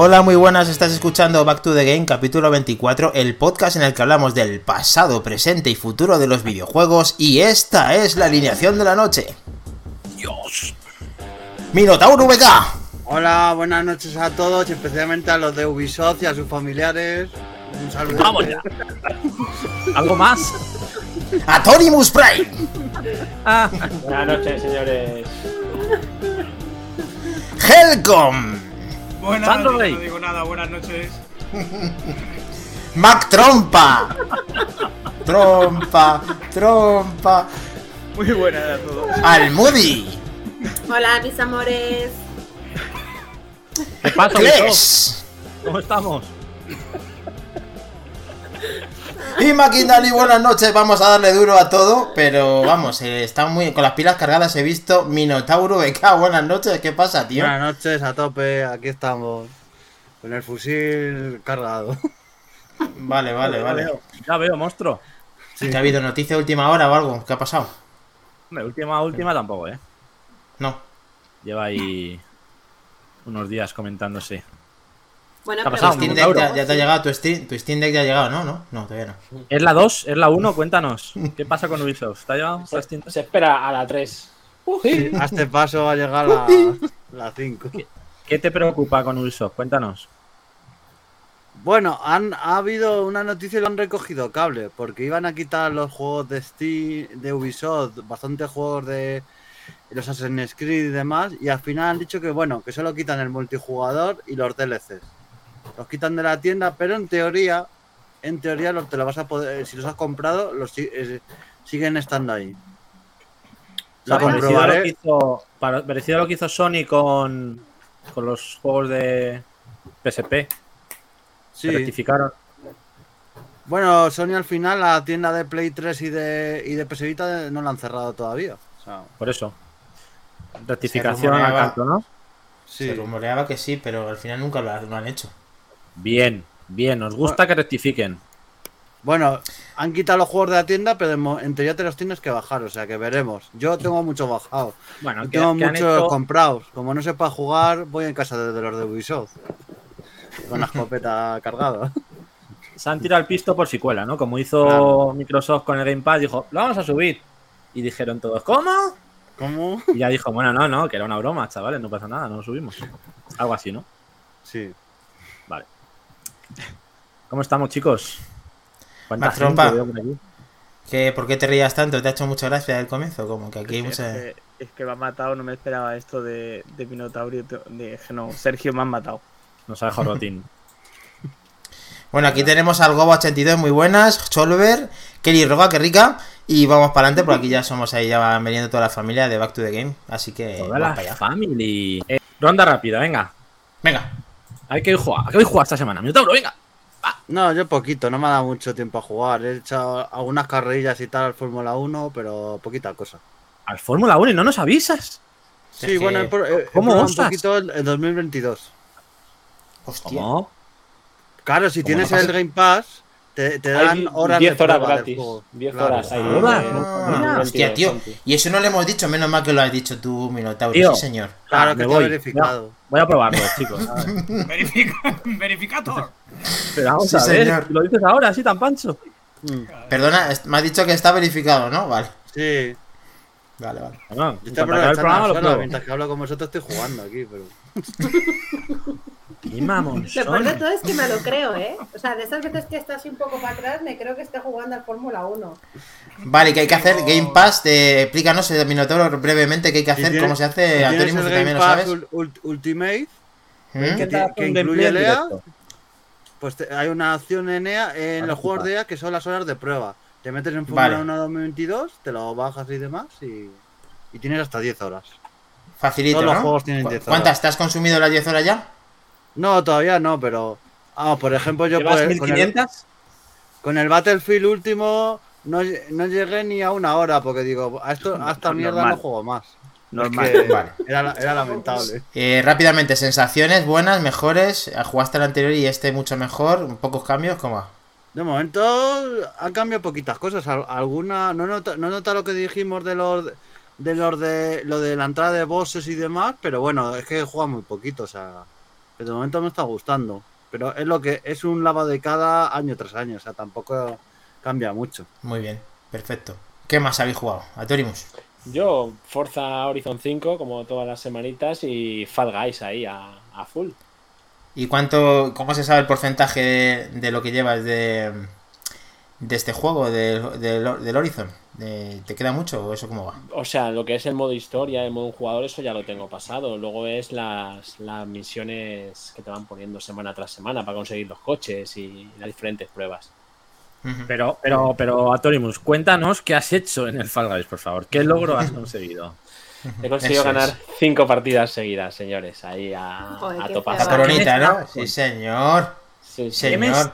Hola, muy buenas, estás escuchando Back to the Game capítulo 24, el podcast en el que hablamos del pasado, presente y futuro de los videojuegos y esta es la alineación de la noche. Dios. Minotauro VK. Hola, buenas noches a todos, especialmente a los de Ubisoft y a sus familiares. Un saludo. Vamos ya. ¿Algo más? Atonimus Prime. Ah, Buenas noches, señores. Helcom. Buenas Sandro noches, Rey. no digo nada, buenas noches. Mac Trompa. Trompa, trompa. Muy buenas a todos. Almudi. Hola, mis amores. ¿Qué pasa. ¿Cómo estamos? Y Maquindali, buenas noches, vamos a darle duro a todo, pero vamos, eh, están muy con las pilas cargadas, he visto Minotauro VK, buenas noches, ¿qué pasa, tío? Buenas noches, a tope, aquí estamos. Con el fusil cargado. Vale, vale, vale. Ya veo, monstruo. ¿Te ha habido noticia de última hora o algo? ¿Qué ha pasado? Hombre, última, última tampoco, ¿eh? No. Lleva ahí unos días comentándose. Bueno, ¿Qué ha pero pasado? Steam Deck ya, ya te ha llegado, tu Steam, tu Steam Deck ya ha llegado, ¿no? No, no, todavía no. ¿Es la 2? ¿Es la 1? Cuéntanos. ¿Qué pasa con Ubisoft? ¿Está ya? ¿Está Se, espera a la 3. A este paso va a llegar la, la 5. ¿Qué te preocupa con Ubisoft? Cuéntanos. Bueno, han, ha habido una noticia y lo han recogido cable, porque iban a quitar los juegos de Steam, de Ubisoft, bastantes juegos de los Assassin's Creed y demás, y al final han dicho que bueno, que solo quitan el multijugador y los DLCs. Los quitan de la tienda, pero en teoría, en teoría los, te lo vas a poder, si los has comprado, los eh, siguen estando ahí. Lo O sea, parecido, a lo hizo, para- parecido a lo que hizo Sony con, con los juegos de PSP. Sí. Rectificaron. Bueno, Sony al final la tienda de Play 3 y de, y de PS Vita no la han cerrado todavía. O sea, Por eso. Rectificación al canto, ¿no? sí. Se rumoreaba que sí, pero al final nunca lo han hecho. Bien, bien. Nos gusta que rectifiquen. Bueno, han quitado los juegos de la tienda, pero en teoría te los tienes que bajar, o sea que veremos. Yo tengo muchos bajados. Bueno, tengo muchos hecho- comprados. Como no sepa jugar, voy en casa de, de los de Ubisoft. Con la escopeta cargada. se han tirado el pisto por si cuela, ¿no? Como hizo Claro. Microsoft con el Game Pass, dijo, lo vamos a subir. Y dijeron todos, ¿cómo? ¿Cómo? Y ya dijo, bueno, no, no, que era una broma, chavales, no pasa nada, no lo subimos. Algo así, ¿no? Sí. Vale. ¿Cómo estamos, chicos? ¿Cuánta Más gente trompa. veo por aquí? ¿Qué, ¿Por qué te reías tanto? ¿Te ha hecho mucha gracia el comienzo? Como que aquí hay Es mucha... que, es que me ha matado, no me esperaba esto de, de Minotaurio. De, no, Sergio me han matado. Nos ha dejado rotín. Bueno, aquí tenemos al Goba82, muy buenas, Cholver, Kelly Roga, que rica, y vamos para adelante, por aquí ya somos ahí, ya van veniendo toda la familia de Back to the Game, así que Toda la para allá. family. Eh, ronda rápida, venga. Venga, Hay que jugar. ¿A qué voy a jugar esta semana? Minotauro, venga. No, yo poquito, no me ha dado mucho tiempo a jugar. He hecho algunas carrerillas y tal al Fórmula 1, pero poquita cosa. Al Fórmula 1 y no nos avisas. Sí, Es bueno, que- he, he- he ¿Cómo probado un poquito el, el 2022. hostia. ¿Cómo? Claro, si ¿Cómo tienes no el Game Pass, te, te dan Hay horas 10 de horas gratis. juego. 10 Claro. horas ahí. Ah, eh, Ah, hostia, 22, tío, 20. y eso no le hemos dicho, menos mal que lo has dicho tú, Minotauro, Tío. sí señor. Claro Ah, que te he verificado. Voy a probarlo, chicos. Verifica, verificator. Pero vamos Sí, a ver, señor. lo dices ahora, así tan pancho. Mm, Perdona, me has dicho que está verificado, ¿no? Vale, Sí, vale, vale. Bueno, yo en estoy aprovechando programa mientras que hablo con vosotros estoy jugando aquí, pero... Y mamón, Lo peor de todo es que me lo creo, ¿eh? O sea, de esas veces que estás un poco para atrás, me creo que esté jugando al Fórmula 1. Vale, ¿qué hay que hacer? Game Pass, te... explícanos, eh, Minotauro, brevemente qué hay que hacer, tienes- cómo se hace, Game también lo sabes. Ul- Ult- Ultimate, ¿Mm? que, que incluye en el EA, directo. pues te- hay una opción en EA, en los juegos de EA, que son las horas de prueba. Te metes en Fórmula Vale. 1 2022, te lo bajas y demás, y, y tienes hasta 10 horas. Facilito, Todos los juegos tienen ¿Cu- 10 horas. ¿Cuántas? ¿Te has consumido las 10 horas ya? No, todavía no, pero... Ah, por ejemplo, yo ¿Llevas pues, con, el, 1500? con el Battlefield último no, no llegué ni a una hora, porque digo, a, esto, a esta mierda Normal. no juego más. Normal. Es que Vale. era, la- era lamentable. Eh, rápidamente, sensaciones buenas, mejores. Jugaste el anterior y este mucho mejor. Pocos cambios, ¿cómo va? De momento han cambiado poquitas cosas. Al- Alguna, no nota, no nota lo que dijimos de los de los de lo de la entrada de bosses y demás, pero bueno, es que juega muy poquito, o sea, Pero de momento me está gustando. Pero es lo que es un lavado de cada año tras año. O sea, tampoco cambia mucho. Muy bien, perfecto. ¿Qué más habéis jugado? Atorimus. Yo, Forza Horizon 5, como todas las semanitas, y Fall Guys ahí a, a full. ¿Y cuánto, cómo se sabe el porcentaje de, de lo que llevas de, de este juego, del, del, Horizon? De- ¿Te queda mucho o eso cómo va? O sea, lo que es el modo historia, el modo jugador, eso ya lo tengo pasado. Luego es las, las misiones que te van poniendo semana tras semana para conseguir los coches y las diferentes pruebas. Pero, pero, pero, Atorimus, cuéntanos qué has hecho en el Fall Guys, por favor. ¿Qué logro has conseguido? He conseguido Eso es. ganar cinco partidas seguidas, señores, ahí a, Joder, a topazo. La coronita, ¿no? ¿Qué Sí, señor. Sí, sí. Sí. ¿Qué me Señor.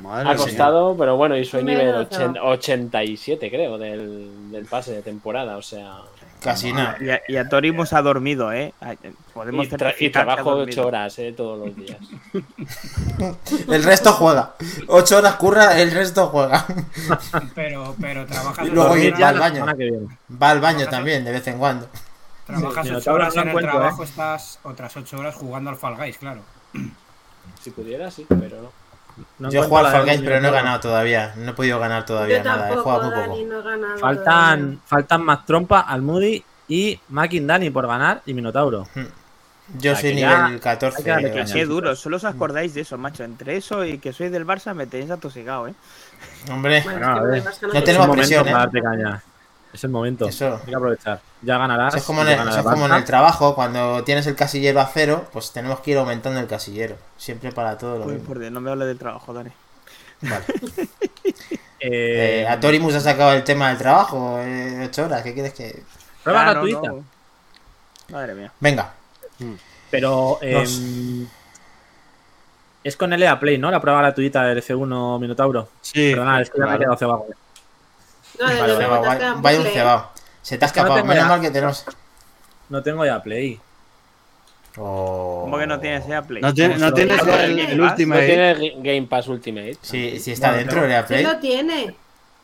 Madre Ha costado, pero bueno, y soy nivel lo ochen- creo. 87, creo, del, del pase de temporada. O sea, Casi nada. Y, a- y a Torimus ha dormido, ¿eh? Ay, Podemos y, tra- y trabajo dormido. 8 horas eh, todos los días. El resto juega. Ocho horas curra, el resto juega. Pero, pero trabajas Y luego ya al baño. Va al baño también, de vez en cuando. Trabajas Sí, 8 Minotauro horas en el trabajo, ¿eh? estás otras 8 horas jugando al Fall Guys, claro. Si pudiera, sí, pero no. No Yo he jugado al Fall Guys, pero no he ganado todavía. No he podido ganar todavía Yo nada. He jugado muy poco. Dani, no he ganado Faltan, faltan más trompa, Almudi y Mackin Dani por ganar y Minotauro. Yo O sea, soy que ya nivel 14. hay que darle o caña. así. Qué duro, solo os acordáis de eso, macho. Entre eso y que sois del Barça me tenéis atosigado, ¿eh? Hombre, Bueno, Bueno, a es que ver. No tenemos presión, ¿eh? Es el momento. Eso. Hay que aprovechar. Ya ganarás. eso es como en el, ganará eso es como en Barça. el trabajo. Cuando tienes el casillero a cero, pues tenemos que ir aumentando el casillero. Siempre para todo lo Uy, mismo. por Dios, no me hable del trabajo, Dani. Vale. Eh, Eh, a Torimus ha sacado el tema del trabajo. Eh, 8 horas. ¿Qué quieres que.? prueba Ah, gratuita. no. Madre mía. Venga. Pero eh, Dos. es con el EA Play, ¿no? La prueba gratuita del F1 Minotauro. Sí, Perdona, es que ya me he quedado cebado. No, desde Vale, luego, Cebao, te has vaya, un cebado. Se te ha no escapado. tengo Menos ya. mal que tenemos. No tengo ya Play. Oh. ¿Cómo que no tienes EA Play? No, tiene- no tienes el, el último No tiene Ga- Game Pass Ultimate. Sí, sí está Bueno, dentro del EA Sí Play. lo tiene.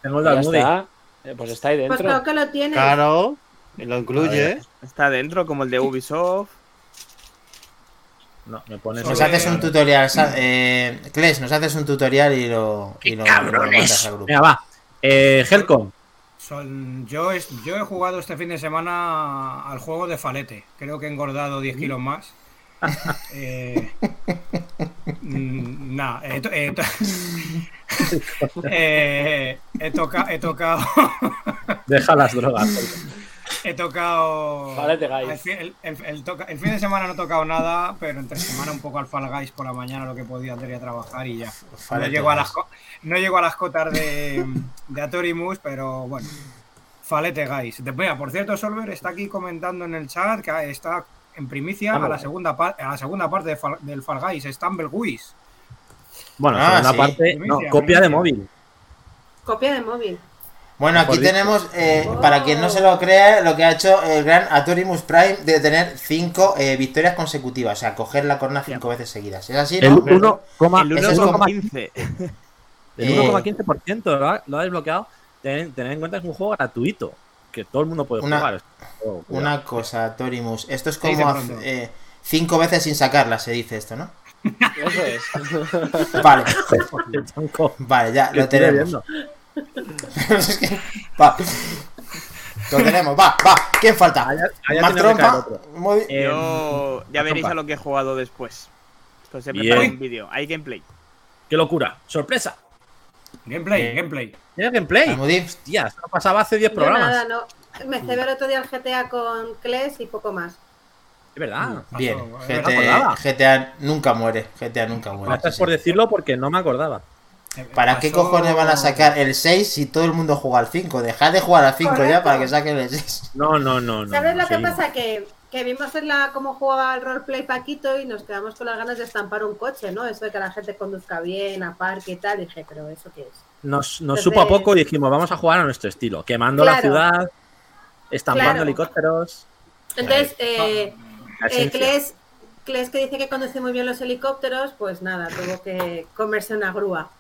Tengo el de Ya está. Eh, Pues está ahí Pues dentro. creo que lo tiene. Claro, y lo incluye. Está dentro, como el de Ubisoft. No, me pones. Nos haces un tutorial, eh, Kles, nos haces un tutorial y lo, y lo, mandas al grupo. Venga, va. Eh, Helcom. Yo, es- yo he jugado este fin de semana al juego de Falete. Creo que he engordado 10 kilos más. Eh, mm, Nada, he, to- he to- Eh, he toca- he tocado. Deja las drogas. He tocado. Falete Guys. El, fi- el- el- el toca- el fin de semana no he tocado nada, pero entre semana un poco al Fall Guys por la mañana lo que podía hacer y a trabajar y ya. No Falete llego, a Guys. las, co- no llego a las cotas de, de Atorimus, pero bueno. Falete Guys. Mira, por cierto, Solver está aquí comentando en el chat que está en primicia a la segunda, a la segunda parte de Fall- del Fall Guys, Stumbleguis. Bueno, Ah, segunda sí. parte. No, Primicia, copia de móvil. Copia de móvil. Bueno, aquí tenemos, eh, para quien no se lo crea, lo que ha hecho el gran Atorimus Prime de tener 5 victorias consecutivas, o sea, coger la corona 5 veces seguidas. ¿Es así? El no? 1, El ese es como- 1,15. El Eh, 1,15% lo ha, lo ha desbloqueado. Ten- Tened en cuenta que es un juego gratuito. Que todo el mundo puede Una- jugar. Oh. Una cosa, Atorimus. Esto es como pronto. 5 veces sin sacarla, se dice esto, ¿no? Eso es. Vale, vale, ya lo tenemos. Es que- va. Lo tenemos, va, va. ¿Quién falta? Allá- allá Más tiene trompa. bien. Eh, Yo ya veréis trompa. a lo que he jugado después. Esto se Bien. prepara un vídeo. Hay gameplay. ¡Qué locura! ¡Sorpresa! Gameplay, Eh, gameplay. ¿Tienes gameplay? Almudí. Hostia, esto pasaba hace 10 Yo programas. nada, no. Me cebé el otro día el GTA con Kles y poco más. Es verdad. Bien, Pasó, me GTA. GTA nunca muere. GTA nunca muere. Gracias sí, por sí. decirlo porque no me acordaba. Eh, ¿Para qué cojones van a sacar el 6 si todo el mundo juega al 5? Dejad de jugar al 5 ya para que saquen el 6. No, no, no. no ¿Sabes no, lo que pasa? Que, que vimos en la cómo jugaba el roleplay Paquito y nos quedamos con las ganas de estampar un coche, ¿no? Eso de que la gente conduzca bien, a parque y tal. Dije, pero ¿eso qué es? Nos, nos supo a poco y dijimos, vamos a jugar a nuestro estilo. Quemando la ciudad, estampando Claro. helicópteros. Entonces, eh, eh. Kles, Kles, que dice que conduce muy bien los helicópteros, pues nada, tuvo que comerse una grúa.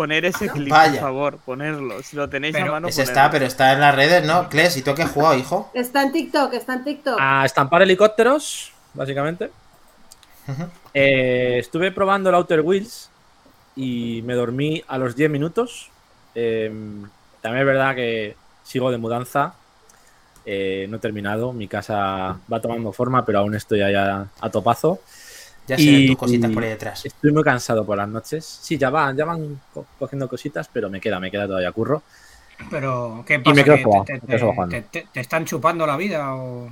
Poner ese clip, Vaya. por favor. Ponerlo. Si lo tenéis Pero a mano, Ese está, pero está en las redes, ¿no? Kles, ¿y tú qué has jugado, hijo? Está en TikTok, está en TikTok. A estampar helicópteros, básicamente. Eh, estuve probando el Outer Wheels y me dormí a los 10 minutos. Eh, también es verdad que sigo de mudanza. Eh, no he terminado. Mi casa va tomando forma, pero aún estoy allá a topazo. Ya se Y- ven tus cositas por ahí detrás. Estoy muy cansado por las noches. Sí, ya van, ya van co- cogiendo cositas, pero me queda, me queda todavía curro. Pero, ¿qué me pasa? quedo ¿Que jugando, te, me te- quedo te- jugando. te- te están chupando la vida o...?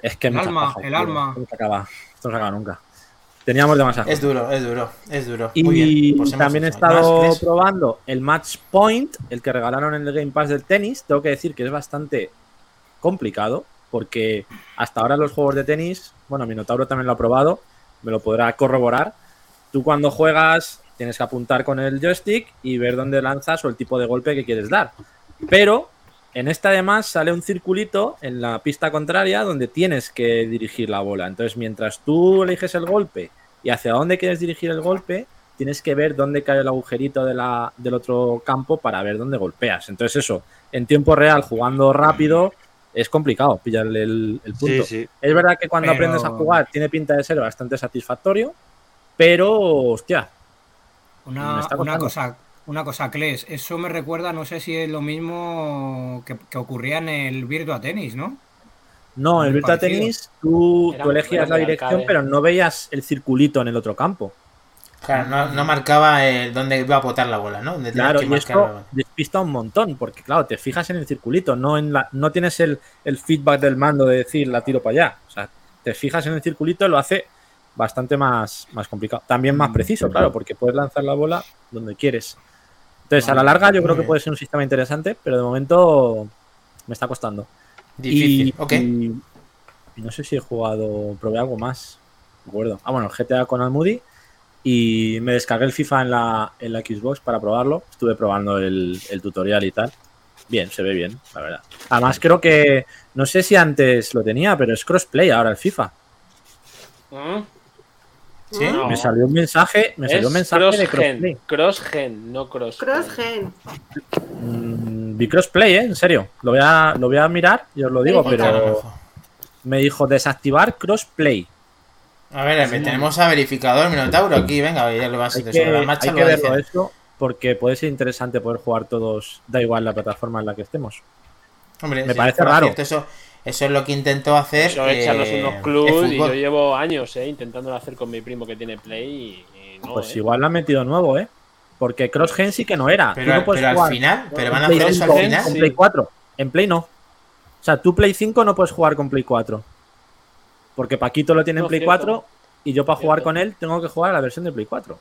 Es que El alma, paja, el tío. alma. Esto no se acaba, esto no se acaba nunca. Teníamos demasiado. Es duro, es duro, es duro. Y Muy bien. pues también he hecho. ¿Más, estado probando el Match Point, el que regalaron en el Game Pass del tenis. Tengo que decir que es bastante complicado, porque hasta ahora los juegos de tenis, bueno, Minotauro también lo ha probado, me lo podrá corroborar. Tú cuando juegas tienes que apuntar con el joystick y ver dónde lanzas o el tipo de golpe que quieres dar. Pero en esta además sale un circulito en la pista contraria donde tienes que dirigir la bola. Entonces, mientras tú eliges el golpe y hacia dónde quieres dirigir el golpe, tienes que ver dónde cae el agujerito de la- del otro campo para ver dónde golpeas. Entonces, eso, en tiempo real, jugando rápido, es complicado pillarle el, el punto. Sí, sí. Es verdad que cuando Pero- aprendes a jugar tiene pinta de ser bastante satisfactorio, pero, hostia, Una, una cosa, una cosa, Kles, eso me recuerda, no sé si es lo mismo que, que ocurría en el Virtua Tennis, ¿no? no, el Muy Virtua. Tenis, tú, tú elegías la dirección, arcade. pero no veías el circulito en el otro campo. Claro, no, no marcaba el dónde iba a botar la bola, ¿no? Claro, que y esto despista un montón, porque claro, te fijas en el circulito, no en la, no tienes el, el feedback del mando de decir la tiro para allá. O sea, te fijas en el circulito y lo hace bastante más, más complicado. También más preciso, claro, porque puedes lanzar la bola donde quieres. Entonces, a la larga yo creo que puede ser un sistema interesante, pero de momento me está costando. Difícil, Y, ok. y- y no sé si he jugado, probé algo más. Me acuerdo. Ah, bueno, el GTA con Almudi. Y me descargué el FIFA en la, en la Xbox para probarlo. Estuve probando el, el tutorial y tal. Bien, se ve bien, la verdad. Además, creo que. No sé si antes lo tenía, pero es crossplay ahora el FIFA. ¿Mm? ¿Sí? No. Me salió un mensaje, me salió un mensaje de crossplay. cross-gen. Cross-gen, no cross Crossgen. Mm, vi crossplay, ¿eh? En serio. Lo voy a, lo voy a mirar y os lo digo, pero me dijo desactivar crossplay. A ver, tenemos a verificador Minotauro aquí, venga, ya lo vas a sobre la marcha hay que verlo eso porque puede ser interesante poder jugar todos, da igual la plataforma en la que estemos. Hombre, Me parece raro. cierto, eso, eso es lo que intentó hacer. Eso, echarnos eh, unos clubs y yo llevo años eh, intentándolo hacer con mi primo que tiene Play y, y no. Pues eh. igual lo han metido nuevo, ¿eh? Porque CrossGen sí que no era. Pero, no pero al final, pero van a Play hacer eso al 5 final. con. Play 4. En Play no. O sea, tú Play 5 no puedes jugar con Play 4. Porque Paquito lo tiene en Play cierto. 4 y yo para jugar con él tengo que jugar a la versión de Play 4.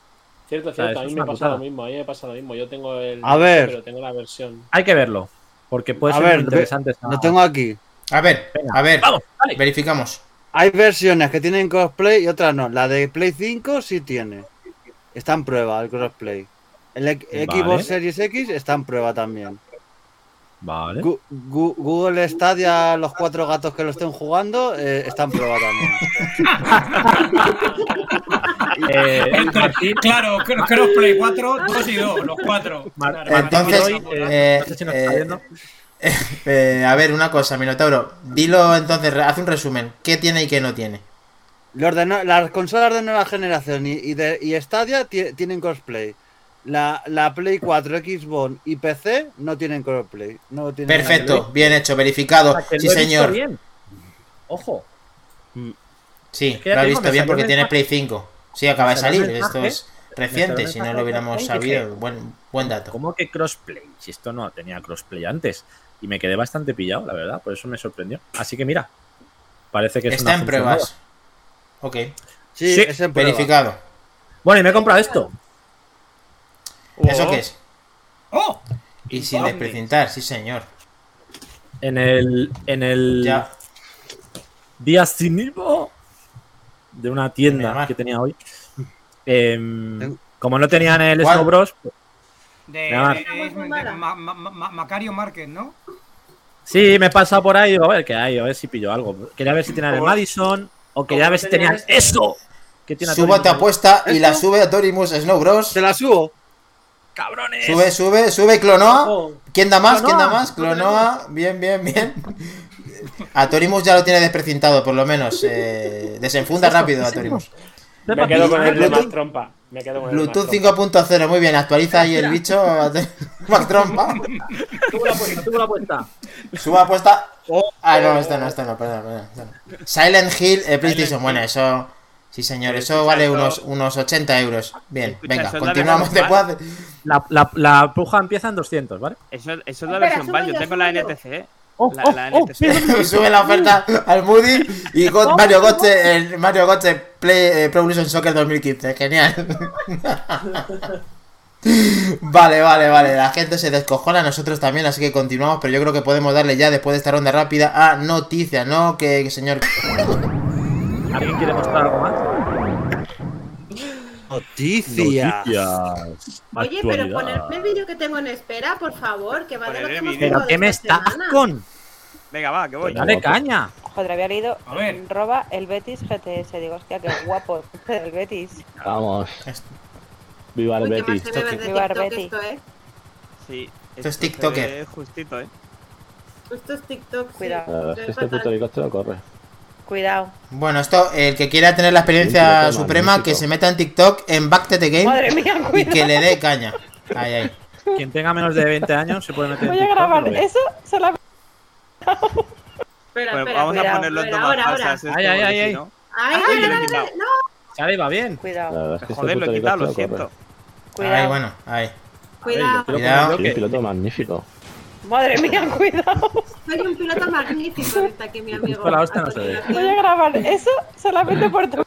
Cierto, sea, cierto, a mí me pasa lo mismo, a mí me pasa lo mismo. Yo tengo el. A ver. Pero tengo la versión. Hay que verlo. Porque puede A ser ver, muy interesante. esta- Lo tengo aquí. A ver, Venga, a ver, Vamos, dale. verificamos. Hay versiones que tienen crossplay y otras no. La de Play 5 sí tiene. Está en prueba el crossplay. El Vale. Xbox Series X está en prueba también. Vale. Gu- Gu- Google Stadia, los cuatro gatos que lo estén jugando, eh, está en prueba también. Eh, Martín, Claro, cr- Crossplay 4, 2 y 2, los 4. Mar- Claro, Entonces, eh, eh, no sé si nos está eh, viendo. Eh, a ver, una cosa, Minotauro. Dilo entonces, haz un resumen. ¿Qué tiene y qué no tiene? Los de no- las consolas de nueva generación y, y de, y Stadia ti- tienen crossplay. La, la Play 4, Xbox y PC no tienen crossplay. No tienen Perfecto, bien hecho, verificado. O sea, que Sí, señor. bien. Ojo. Sí, que lo has visto bien salió porque tiene. Play 5. Sí, acaba de salir. Esto es reciente. Si no lo hubiéramos sabido, buen, buen dato. ¿Cómo que crossplay? Si esto no tenía crossplay antes. Y me quedé bastante pillado, la verdad. Por eso me sorprendió. Así que mira. Parece que es Está una en pruebas. Ok, Sí, Sí, es en prueba. verificado. Bueno, y me he comprado esto. ¿Eso qué es? ¡Oh! Y sin desprecintar, sí, señor. En el. En el. Ya. Día sin Ivo de una tienda que tenía hoy. Em, como no tenían el ¿Cuál? Snow Bros. De, Nada. de- Ma- Macario Market, ¿no? Sí, me he pasado por ahí y digo, a ver qué hay, a ver si pillo algo. Quería ver si tenían el Madison o quería ¿Cómo ver si tenían eso. Que tiene Subo tu apuesta y la ¿Esto? sube a Torimus Snow Bros. Te la subo. ¡Cabrones! Sube, sube, sube Clonoa. oh, ¿Quién da más? ¿Quién da más? Clonoa. Bien, bien, bien. Atorimus ya lo tiene desprecintado, por lo menos. Eh, desenfunda rápido, Atorimus. Me quedo con el de Bluetooth. Mac Trompa. Me quedo con el Bluetooth Mac Trompa. 5.0, muy bien. Actualiza ahí el bicho. Mac Trompa. Tuvo la puesta, tuvo la puesta. Suba apuesta. Ah, no, esto no, esto no, perdón, perdón. Silent Hill, eh, PlayStation. Bueno, eso. Sí, señor, eso vale unos, unos 80 euros. Bien, Escucha, venga, continuamos después. La, la, la puja empieza en 200, ¿vale? Eso, eso es la Espera, versión VAL. Yo tengo la. NTC. ¿eh? Oh, La, oh, la oh, NTC. Sube la oferta al Moody y Mario Gotche, el Mario Gotche Play, eh, Pro Evolution Soccer 2015. Genial. Vale, vale, vale. La gente se descojona, nosotros también, así que continuamos. Pero yo creo que podemos darle ya, después de esta ronda rápida, a noticias, ¿no? Que señor. ¿Alguien quiere mostrar algo más? Noticias. Oye, pero ponerme el vídeo que tengo en espera, por favor, que va de lo que el hemos ¿Pero qué me estás semana. con? Venga, va, que voy. Dale caña. Joder, había leído A ver. roba el Betis GTS. Digo, hostia, qué guapo el Betis. Vamos. Viva el Uy, qué más Betis. se bebe de Viva TikTok Betty. esto, ¿eh? Sí. Esto es se TikToker. Justito, ¿eh? Esto es TikTok. Cuidado. Este puto helicóptero corre. Cuidado. Bueno, esto, el que quiera tener la experiencia suprema, que se meta en TikTok en Back to the Game Madre mía, y que le dé caña. Ahí, ahí. Quien tenga menos de 20 años se puede meter en Voy a grabar eso. Espera, Pues espera, vamos a ponerlo en tomas falsas. Ay, ay, ay, ay. no- Ay, no. Sale, va bien. La Cuidado. Joder, lo he quitado, lo siento. Cuidado. Ahí, bueno, ahí. Cuidado. Cuidado. piloto magnífico. Madre mía, cuidado. Soy un piloto magnífico, está aquí mi amigo. Justo la hostia no se ve. Voy a grabar eso solamente por tu.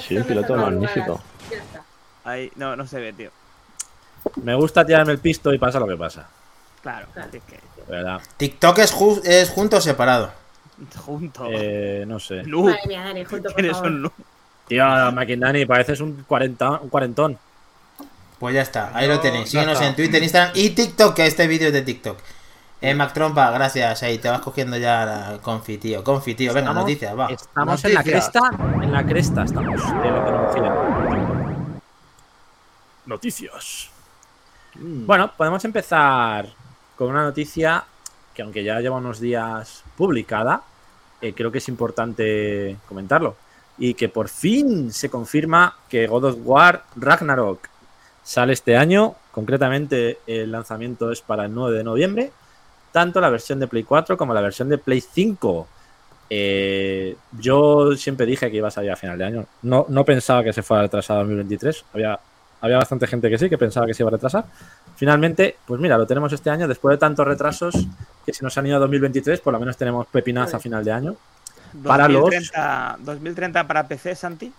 Sí, un piloto magnífico. Ya está. Ahí, no, no se ve, tío. Me gusta tirarme el pisto y pasa lo que pasa. Claro, Claro. es que. TikTok es, ju- es junto o separado. junto. Eh, no sé. Noob. Madre mía, Dani, junto, por favor. un. Tío, Maquindani, pareces un, 40, un cuarentón. Pues ya está, ahí lo tenéis. Síguenos en Twitter, Instagram y TikTok, que este vídeo es de TikTok. Eh, Mac Trompa, gracias. Ahí te vas cogiendo ya la confi, tío. Confi, tío. Venga, Estamos- noticias, va. Estamos en la cresta. En la cresta estamos de la tecnología. Noticias. Mm. Bueno, podemos empezar con una noticia que aunque ya lleva unos días publicada, eh, creo que es importante comentarlo. Y que por fin se confirma que God of War Ragnarok sale este año. Concretamente el lanzamiento es para el 9 de noviembre. Tanto la versión de Play 4 como la versión de Play 5. Eh, yo siempre dije que iba a salir a final de año. No, no pensaba que se fuera retrasado a 2023. Había, había bastante gente que sí, que pensaba que se iba a retrasar. Finalmente, pues mira, lo tenemos este año. Después de tantos retrasos que si nos han ido a 2023, por lo menos tenemos pepinazo a final de año. Para los- 2030, 2030 para PC, Santi.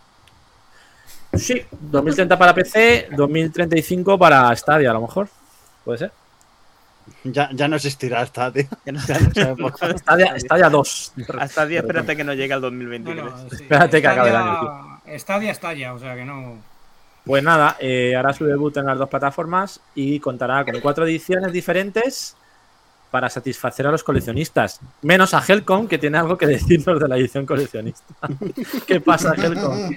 Sí, 2030 para PC, 2035 para Stadia, a lo mejor. Puede ser. Ya, ya no existirá tío. No- Ya no sabemos. Stadia, Stadia 2. Hasta 10, espérate que no llegue al No, 2023. no, sí. Espérate que acabe el Stadia- Stadia estalla, o sea que no. Pues nada, eh, hará su debut en las dos plataformas y contará con cuatro ediciones diferentes para satisfacer a los coleccionistas. Menos a Helcom, que tiene algo que decirnos de la edición coleccionista. ¿Qué pasa, Helcom?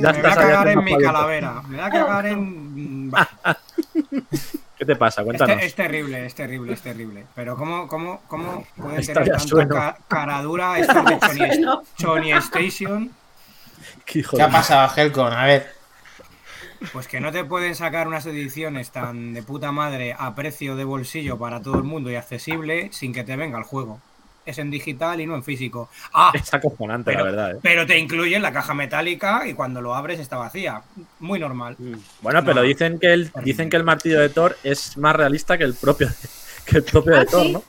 Ya me voy a cagar en mi calavera. Me voy a cagar en. ¿Qué te pasa? es, Cuéntanos. es terrible, es terrible, es terrible. Pero ¿cómo, cómo, cómo pueden tener tanta sueno. ca- caradura estos de Sony, Station? ¿Qué ¿Qué ha pasado, Helcon? A ver. Pues que no te pueden sacar unas ediciones tan de puta madre a precio de bolsillo para todo el mundo y accesible sin que te venga el juego. Es en digital y no en físico. Ah, Es acojonante, la Pero- verdad. ¿eh? pero te incluyen la caja metálica y cuando lo abres está vacía. Muy normal. Bueno, pero dicen que el dicen que el martillo de Thor es más realista que el propio que el propio Ah, de Thor, sí. ¿no?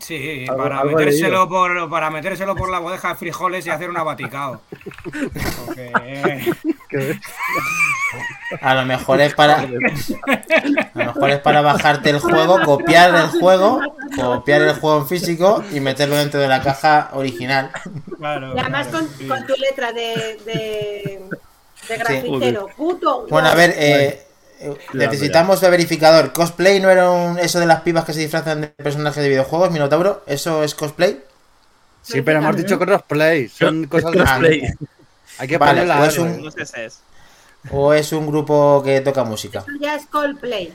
Sí, Algo- para, algo metérselo por, para metérselo por la bodeja de frijoles y hacer un abaticao. Porque, A lo mejor es para. A lo mejor es para bajarte el juego, copiar el juego, copiar el juego en físico y meterlo dentro de la caja original. claro, Y además claro, con, sí. con tu letra de, de, de grafitero. Puto. Bueno, a ver, eh, eh, necesitamos el verificador. ¿Cosplay no era un- eso de las pibas que se disfrazan de personajes de videojuegos, Minotauro? ¿Eso es cosplay? Sí, pero hemos dicho crossplay. Son cosas de... Hay que Vale, ponerla. pues un- No sé si es. ¿O es un grupo que toca música? Eso ya es Coldplay.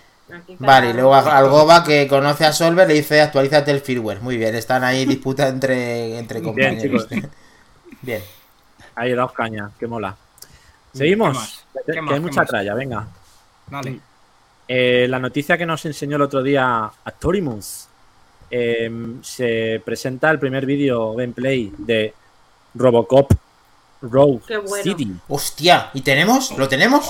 Vale, y luego al Goba que conoce a Solver le dice actualízate el firmware. Muy bien, están ahí disputa entre, entre Bien, compañeros. chicos. Bien. Ahí daos caña, que mola. Seguimos, ¿Qué más? que, ¿Qué que más? hay ¿Qué mucha más? tralla, venga. Dale. Eh, la noticia que nos enseñó el otro día Atorimus. eh, se presenta el primer vídeo gameplay de Robocop Rogue Qué bueno. City. Hostia, ¿y tenemos? ¿Lo tenemos?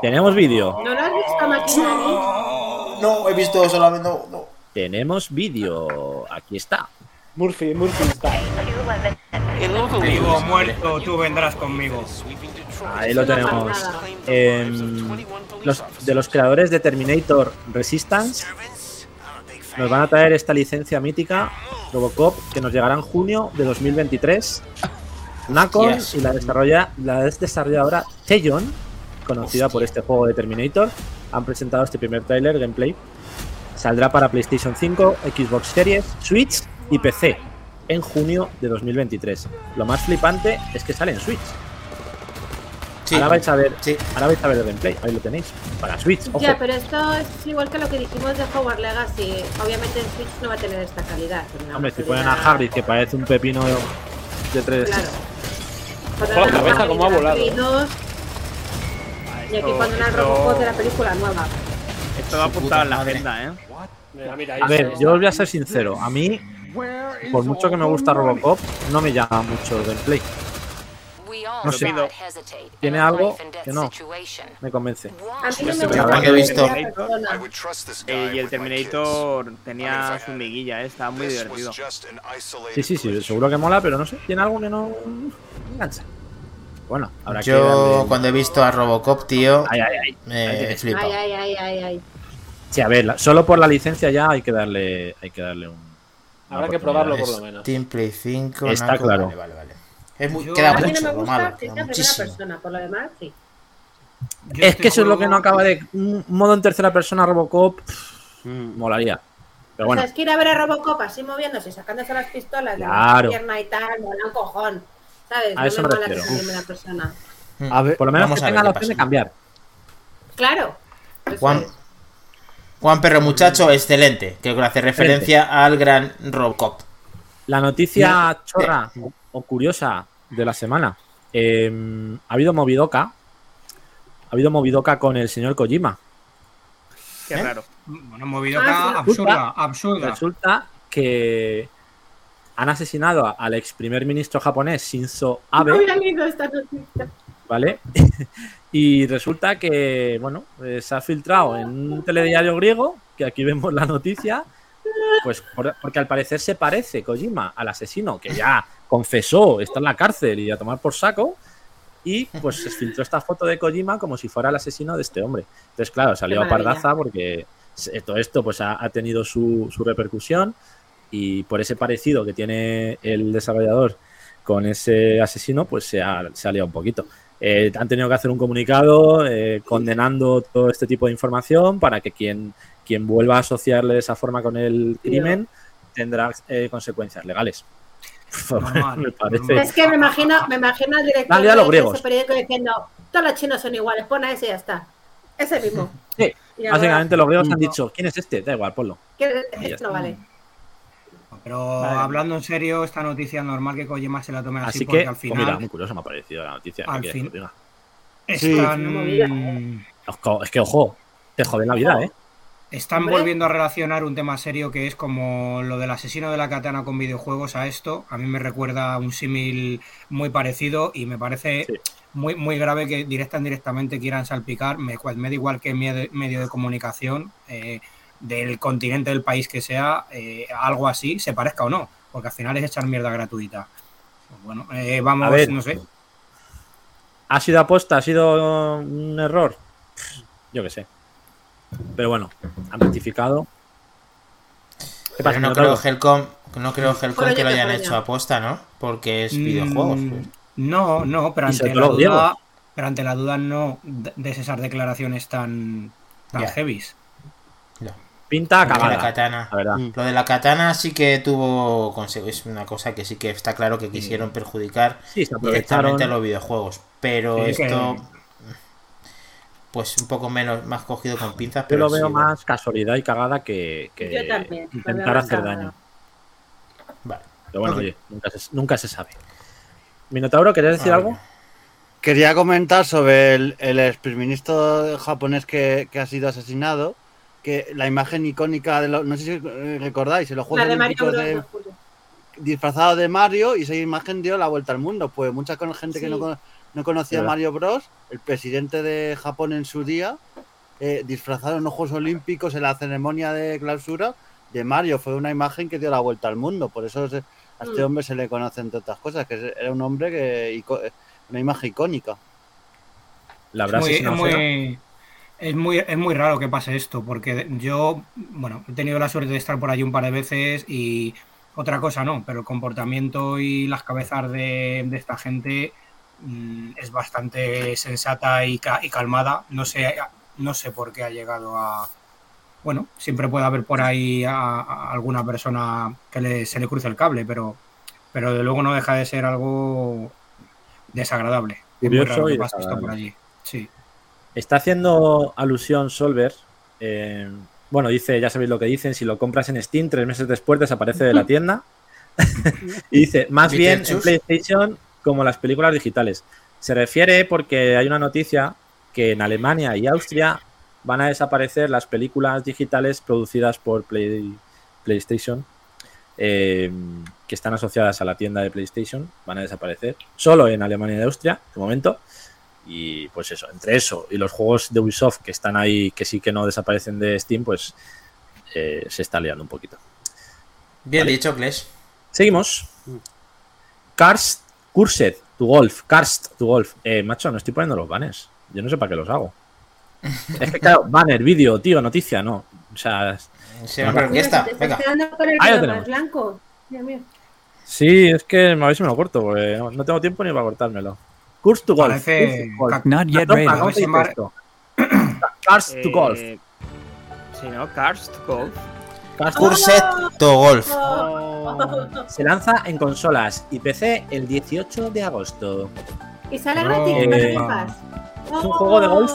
Tenemos vídeo. ¿No lo has visto, Maquinani? No, he visto solamente. No, no. Tenemos vídeo. Aquí está. Murphy, Murphy está. Vivo o muerto, tú vendrás conmigo. Ahí lo tenemos. Em, los, de los creadores de Terminator Resistance nos van a traer esta licencia mítica Robocop que nos llegará en junio de 2023. Nacon Hostias. y la, desarrolla, la desarrolladora Tejon, conocida por este juego de Terminator, han presentado este primer tráiler gameplay. Saldrá para PlayStation 5, Xbox Series, Switch y PC en junio de 2023. Lo más flipante es que sale en Switch. Sí. Ahora vais a ver, Sí. ahora vais a ver el gameplay, ahí lo tenéis. Para Switch, ojo. Ya, pero esto es igual que lo que dijimos de Hogwarts Legacy. Obviamente en Switch no va a tener esta calidad. Hombre, si ponen a Hagrid que parece un pepino de 3 Claro. Ojo, la cabeza como ha volado. Y aquí cuando el Robocop de la película nueva. Esto va apuntado en la agenda, ¿eh? A ver, yo os voy a ser sincero. A mí, por mucho que me gusta Robocop, no me llama mucho el gameplay. No sé. Tiene algo que no me convence. A mí no me Yo gusta creo la que he visto. Eh, y el Terminator tenía su miguilla, ¿eh? Estaba muy divertido. Sí, sí, sí, seguro que mola, pero no sé, tiene algo que no me engancha. Bueno, habrá que Yo darle- cuando he visto a Robocop, tío, Ay, ay, ay. me he flipado. Ay, ay, ay, ay, ay. Sí, a ver, solo por la licencia ya hay que darle, hay que darle un. Habrá que probarlo por lo menos. Steam Play 5. Está claro. Vale, vale, vale. Es muy- Yo- queda A mí no me gusta malo. que sea primera muchísimo. persona, por lo demás, sí. Yo Es este que eso es lo que juego- no acaba de. Un modo en tercera persona Robocop pff, Mm. molaría. Pero O bueno, sea, es que ir a ver a Robocop así moviéndose, sacándose las pistolas de Claro. la pierna y tal, mola un cojón. ¿Sabes? A no eso me mola que refiero. sea en primera persona. A ver, por lo menos Vamos que tenga la opción de cambiar. Claro. Eso Juan, es. Juan Perro Muchacho, excelente. Creo que hace referencia al gran Robocop. La noticia chorra o- o curiosa de la semana. eh, ha habido movidoca. Ha habido movidoca con el señor Kojima. Qué ¿Eh? raro. Una movida Ah, absurda, absurda. Resulta que han asesinado al ex primer ministro japonés Shinzo Abe. No había leído esta noticia. ¿vale? y resulta que, bueno, eh, se ha filtrado en un telediario griego, que aquí vemos la noticia, pues por- porque al parecer se parece Kojima al asesino, que ya confesó, está en la cárcel y a tomar por saco, y pues se filtró esta foto de Kojima como si fuera el asesino de este hombre. Entonces, claro, salió a pardaza porque todo esto pues ha, ha tenido su, su repercusión y por ese parecido que tiene el desarrollador con ese asesino, pues se ha, se ha liado un poquito. Eh, han tenido que hacer un comunicado eh, condenando todo este tipo de información para que quien, quien vuelva a asociarle de esa forma con el crimen tendrá eh, consecuencias legales. Normal, Me. Es que me imagino, me imagino al director los de griegos. ese periódico diciendo, todos los chinos son iguales, pon a ese y ya está. Ese mismo. Sí, Básicamente los griegos han dicho, ¿quién es este? Da igual, ponlo. Esto no vale. Pero Vale. hablando en serio, esta noticia normal que Kojima se la tome así, Así porque que, al pues mira, final muy curioso me ha parecido la noticia. al ¿qué quieres fin- que Es que, ojo, te joden la vida, ¿eh? Están Hombre. volviendo a relacionar un tema serio que es como lo del asesino de la katana con videojuegos a esto. A mí me recuerda un símil muy parecido y me parece Sí. muy, muy grave que directa indirectamente quieran salpicar. Me, me da igual que medio, medio de comunicación eh, del continente, del país que sea, eh, algo así, se parezca o no, porque al final es echar mierda gratuita. Pues bueno, eh, vamos, A ver. no sé. ¿Ha sido aposta? ¿Ha sido un error? Yo qué sé. Pero bueno, han rectificado. ¿Qué pasa? Pero no creo Helcom, no creo Helcom que lo hayan coño. hecho aposta, ¿no? Porque es videojuegos. Mm, pues. No, no, pero ante la duda, pero ante la duda no de esas declaraciones tan, tan Ya. heavies. Pinta Lo de la acabada, katana. la verdad. Mm. Lo de la katana sí que tuvo es una cosa que sí que está claro que quisieron perjudicar Sí, se aprovecharon. directamente a los videojuegos. Pero Sí, que- esto pues un poco menos, más cogido con pinzas. Yo Pero lo veo sí, bueno. más casualidad y cagada que, que Yo también, lo veo intentar hacer cagada. daño. Vale. Pero bueno, oye, nunca se, nunca se sabe. Minotauro, ¿querías decir Ah, algo? Quería comentar sobre el, el exministro japonés que, que ha sido asesinado. Que la imagen icónica de los. No sé si recordáis, La Juegos de Mario de- disfrazado de Mario y esa imagen dio la vuelta al mundo. Pues mucha con- gente que no, cono- no conocía a. Mario Bros, el presidente de Japón en su día, eh, disfrazado en los Juegos Olímpicos en la ceremonia de clausura de Mario. Fue una imagen que dio la vuelta al mundo. Por eso se- a este Mm. hombre se le conoce entre otras cosas, que era un hombre que una imagen icónica. La Es verdad muy, sí, no es, muy, es, muy, es muy raro que pase esto, porque yo, bueno, he tenido la suerte de estar por allí un par de veces y otra cosa no, pero el comportamiento y las cabezas de, de esta gente mm, es bastante sensata y, ca- y calmada. No sé, no sé por qué ha llegado a... Bueno, siempre puede haber por ahí a, a alguna persona que le- se le cruce el cable, pero, pero de luego no deja de ser algo desagradable. Curioso y por allí. Sí. Está haciendo alusión Solver. eh, bueno, dice, ya sabéis lo que dicen, si lo compras en Steam, tres meses después desaparece de la tienda. y dice, más bien en. PlayStation como las películas digitales. Se refiere porque hay una noticia que en Alemania y Austria van a desaparecer las películas digitales producidas por Play- PlayStation eh, que están asociadas a la tienda de PlayStation. Van a desaparecer solo en Alemania y Austria, de momento. Y pues eso, entre eso y los juegos de Ubisoft que están ahí, que sí que no desaparecen de Steam, pues eh, se está liando un poquito. Bien dicho, Clash. Seguimos. Cars, Cursed, tu golf, Karst, tu golf. Eh, macho, no estoy poniendo los banners. Yo no sé para qué los hago. es que claro, banner, vídeo, tío, noticia, no. O sea, Sí, orquesta, Te estás venga. el Ahí lo tenemos. blanco. Sí, es que a ver si me lo corto, porque no, no tengo tiempo ni para cortármelo. Curse to golf. Parece Curse to golf. Not yet ready. Cars to golf. Eh, Sí, ¿no? Cars to Golf. Curset to Golf. Oh. Se lanza en consolas y PC el 18 de agosto. Y sale gratis Eh, para Game Pass. es un juego de golf.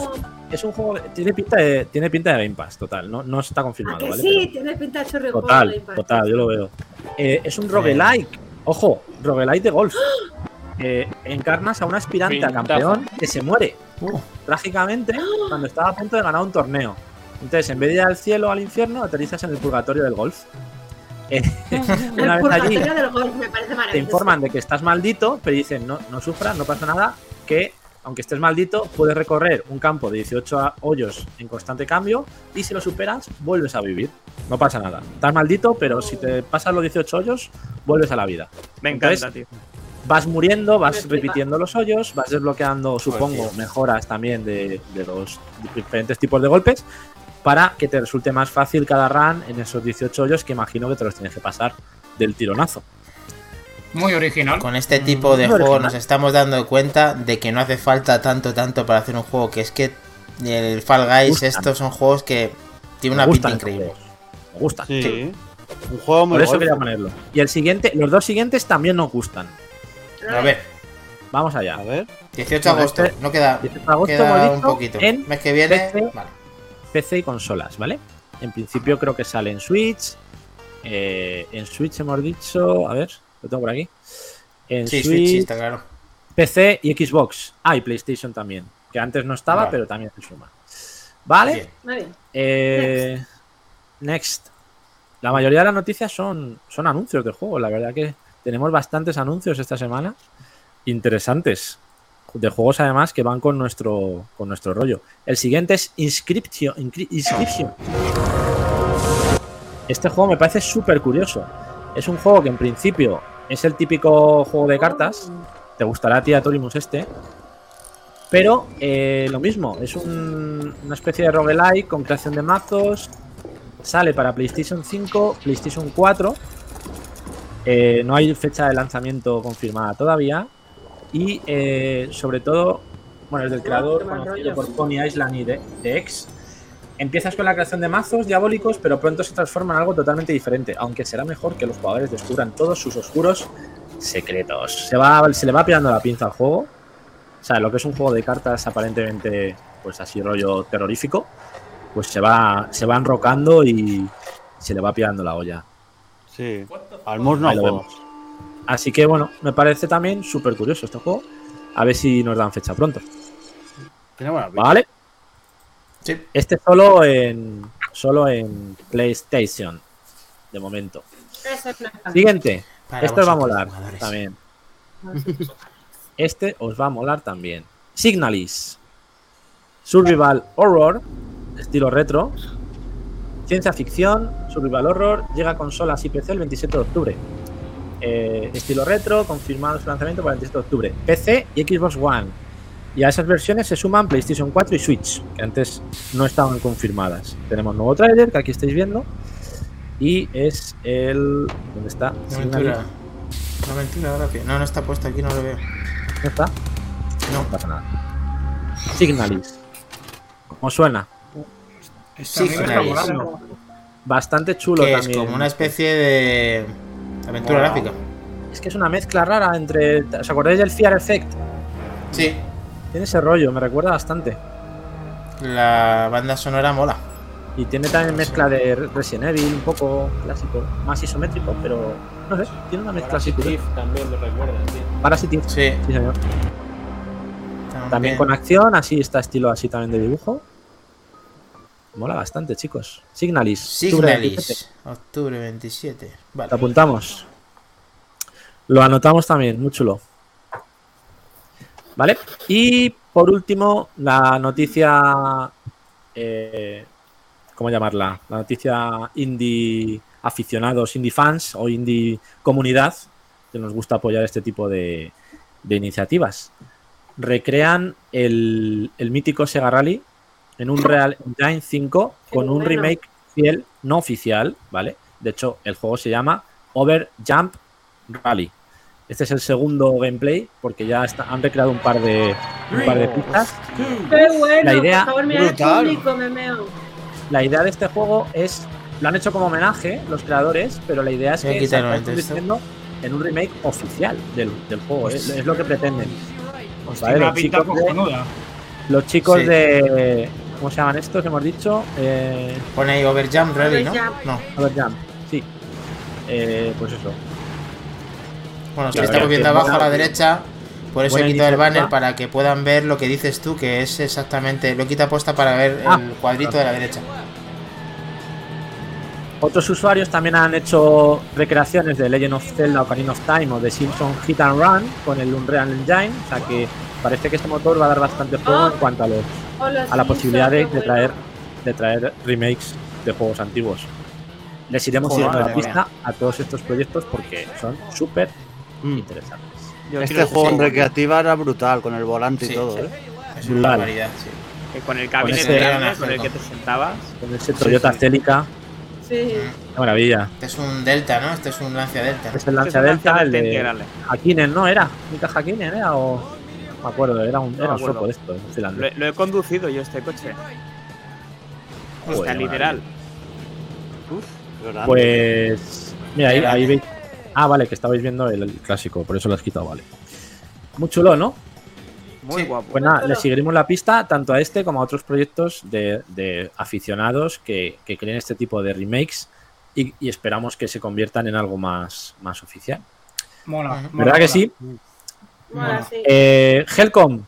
Es un juego, de- tiene pinta de, tiene pinta de Game Pass, total. No, no está ¿A confirmado, que ¿vale? sí? Pero- Tiene pinta de chorro Total, total, yo lo veo. Eh, es un roguelike. Ojo, roguelike de golf. Eh, encarnas a un aspirante a campeón que se muere Uh, trágicamente cuando estaba a punto de ganar un torneo. Entonces, en vez de ir al cielo o al infierno, aterrizas en el purgatorio del golf. Eh, una El vez allí purgatorio del golf me parece te informan de que estás maldito, pero dicen no, no sufras, no pasa nada, que aunque estés maldito, puedes recorrer un campo de 18 a- hoyos en constante cambio y si lo superas, vuelves a vivir. No pasa nada. Estás maldito, pero si te pasas los 18 hoyos, vuelves a la vida. Me Entonces, encanta, tío. Vas muriendo, vas repitiendo los hoyos, vas desbloqueando, supongo, mejoras también de, de los diferentes tipos de golpes para que te resulte más fácil cada run en esos 18 hoyos que imagino que te los tienes que pasar del tironazo. Muy original. Con este tipo de Muy juegos original. nos estamos dando cuenta de que no hace falta tanto, tanto para hacer un juego. Que es que el Fall Guys, estos son juegos que tienen Me una pinta increíble. juegos. Me gustan. Sí. Un juego muy Por eso golf. quería ponerlo. Y el siguiente, los dos siguientes también nos gustan. A ver, Vamos allá. A ver. 18 de agosto, Este- no queda, 18 de agosto queda un poquito. en Mes que viene, PC. vale. PC y consolas, ¿vale? En principio creo que sale en Switch. eh, en Switch hemos dicho. A ver, lo tengo por aquí. En Sí, Switch, Switch, sí, está claro. PC y Xbox. Ah, y PlayStation también. Que antes no estaba, Vale. pero también se suma. ¿Vale? Bien. Eh, next. La mayoría de las noticias son, son anuncios de juegos. La verdad que tenemos bastantes anuncios esta semana. Interesantes. De juegos además que van con nuestro, con nuestro rollo. El siguiente es Inscription. Inscription. Este juego me parece súper curioso. Es un juego que en principio es el típico juego de cartas. Te gustará a Torimus, este. Pero eh, lo mismo, es un- una especie de roguelike con creación de mazos. Sale para PlayStation 5, PlayStation 4. Eh, no hay fecha de lanzamiento confirmada todavía. Y eh, sobre todo, bueno, es del creador conocido por Pony Island y de, de X. Empiezas con la creación de mazos diabólicos, pero pronto se transforma en algo totalmente diferente, aunque será mejor que los jugadores descubran todos sus oscuros secretos. Se, va, se le va pillando la pinza al juego. sea, lo que es un juego de cartas aparentemente, pues así rollo terrorífico, pues se va, se va enrocando y se le va pillando la olla. Sí. Al no Ahí lo vemos. Así que bueno, me parece también súper curioso este juego. A ver si nos dan fecha pronto. Tiene buena pinta. ¿Vale? Sí. Este solo en solo en PlayStation. De momento. Siguiente. Para este os va a molar jugadores. también. Este os va a molar también. Signalis. Survival Horror. Estilo retro. Ciencia ficción. Survival Horror. Llega a consolas y PC el 27 de octubre. Eh, estilo retro. Confirmado su lanzamiento para el 27 de octubre. PC y Xbox One. Y a esas versiones se suman PlayStation 4 y Switch, que antes no estaban confirmadas. Tenemos nuevo trailer que aquí estáis viendo. Y es el. ¿Dónde está? Rápida. No, no está puesto aquí, no lo veo. ¿No está? No pasa nada. Signalis. ¿Cómo suena? Signalis. Bastante chulo Que es también. como una especie de aventura Wow. gráfica. Es que es una mezcla rara entre. ¿Os acordáis del Fear Effect? Sí, Tiene ese rollo, me recuerda bastante. la banda sonora mola. Y tiene también mezcla de Resident Evil, un poco clásico, más isométrico, pero no sé, tiene una mezcla así. También me recuerda. Parasitive, Sí, sí señor. También con acción, así está estilo así también de dibujo. Mola bastante, chicos. Signalis. octubre 27. Signalis, octubre 27. Vale. Lo apuntamos. Lo anotamos también, muy chulo. ¿Vale? Y por último, la noticia. eh, ¿Cómo llamarla? La noticia indie aficionados, indie fans o indie comunidad, que nos gusta apoyar este tipo de, de iniciativas. Recrean el, el mítico Sega Rally en un Real Engine 5 con un remake fiel, no oficial, ¿vale? De hecho, el juego se llama Over Jump Rally. Este es el segundo gameplay porque ya está- han recreado un par de, un par de pistas. Qué bueno, La idea- por favor, mira el público, me meo. La idea de este juego es, lo han hecho como homenaje los creadores, pero la idea es que se quitarlo está de esto. convirtiendo en un remake oficial del, del juego. Es, es lo que pretenden. Hostia, Vale, una los chicos de- cojonuda. Los chicos Sí. de... ¿Cómo se llaman estos que hemos dicho? Eh, Pone ahí Overjump Rally, ¿no? Overjump. No. Overjump, sí. Eh, pues eso. Bueno, si La estamos verdad viendo que abajo a la derecha, por eso he quitado el banner para que puedan ver lo que dices tú, que es exactamente. Lo he quitado posta para ver Ah, el cuadrito de la derecha. Otros usuarios también han hecho recreaciones de Legend of Zelda Ocarina of Time o de Simpson Hit and Run con el Unreal Engine, o sea que parece que este motor va a dar bastante juego Ah. en cuanto a, los a la posibilidad de, traer de traer remakes de juegos antiguos. Les iremos Joder, siguiendo la pista a todos estos proyectos porque son súper Mm. interesantes. Yo Este juego en ese- recreativa era brutal, con el volante Sí, y todo, sí. ¿eh? Es una Vale. barbaridad, sí. que con el gabinete ese- grande con el que te sentabas. Con ese Toyota sí. Celica, Sí. qué maravilla. Este es un Delta, ¿no? Este es un Lancia Delta. Es el Este Lancia es Delta, el Delta de. Hakkinen, ¿no? ¿Era? ¿Mika Hakkinen era o...? No me acuerdo, era un, No era un sopo de esto. Lo, lo he conducido yo este coche. Joder, Hostia, qué literal. Pues. Mira, ahí, veis. Ah, vale, que estabais viendo el, el clásico, por eso lo has quitado, vale. Muy chulo, ¿no? Muy Sí. guapo. Pues nada, le seguiremos la pista tanto a este como a otros proyectos de, de aficionados que, que creen este tipo de remakes y, y esperamos que se conviertan en algo más, más oficial. Mola. ¿Verdad que mola. sí? Mola, sí. Eh, Helcom,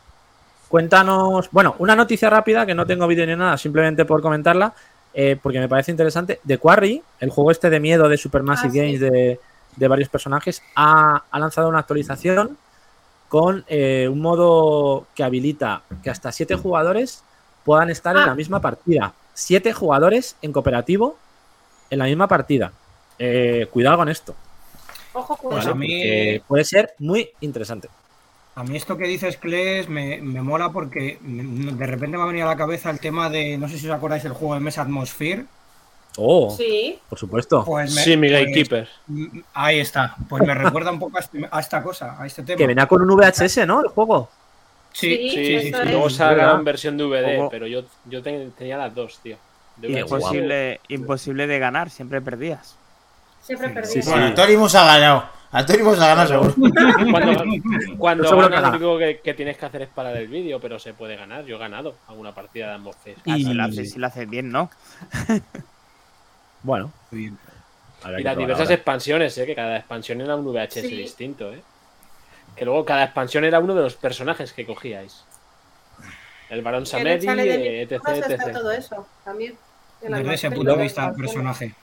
cuéntanos. Bueno, una noticia rápida que no tengo vídeo ni nada, simplemente por comentarla, eh, porque me parece interesante. The Quarry, el juego este de miedo de Supermassive Ah, sí. Games de, de varios personajes, ha, ha lanzado una actualización con eh, un modo que habilita que hasta siete jugadores puedan estar en Ah. la misma partida. Siete jugadores en cooperativo en la misma partida. Eh, cuidado con esto. Ojo, Pues cuidado. a mí- porque puede ser muy interesante. A mí esto que dices, Kles, me, me mola porque de repente me ha venido a la cabeza el tema de, no sé si os acordáis del juego de mesa Atmosphere. Oh, Sí. por supuesto. Pues me- Sí, mi pues, gatekeeper. mm, ahí está. Pues me recuerda un poco a, este- a esta cosa, a este tema. Que venía con un VHS, ¿no? El juego. Sí, Sí, sí, sí, sí. es. Luego sacaron versión DVD, Ojo. pero yo, yo ten- tenía las dos, tío. De. Imposible, imposible de ganar, siempre perdías. Siempre Sí, perdí. sí, sí. Bueno, Torimus ha ganado. Antónimo se ha ganado seguro. Cuando, cuando Seguro que ganas, gana. lo único que, que tienes que hacer es parar el vídeo, pero se puede ganar. Yo he ganado alguna partida de ambos Fes. Ah, Y- si, lo haces, si lo haces bien, ¿no? Bueno. Muy bien. Y las diversas ahora. expansiones, ¿eh? que cada expansión era un VHS Sí. distinto. ¿eh? Que luego cada expansión era uno de los personajes que cogíais. El el Samedi, etc, miniaturas está etc. todo eso también. En Desde ese punto de vista personaje.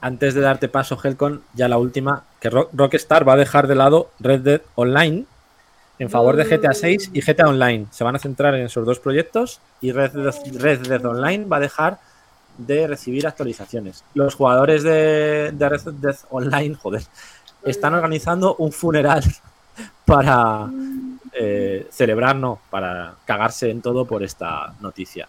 Antes de darte paso, Helcon, ya la última, que Ro- Rockstar va a dejar de lado Red Dead Online en favor de GTA 6 y GTA Online. Se van a centrar en esos dos proyectos y Red Dead, Red Dead Online va a dejar de recibir actualizaciones. Los jugadores de, de Red Dead Online, joder, están organizando un funeral para eh, celebrar, no, para cagarse en todo por esta noticia.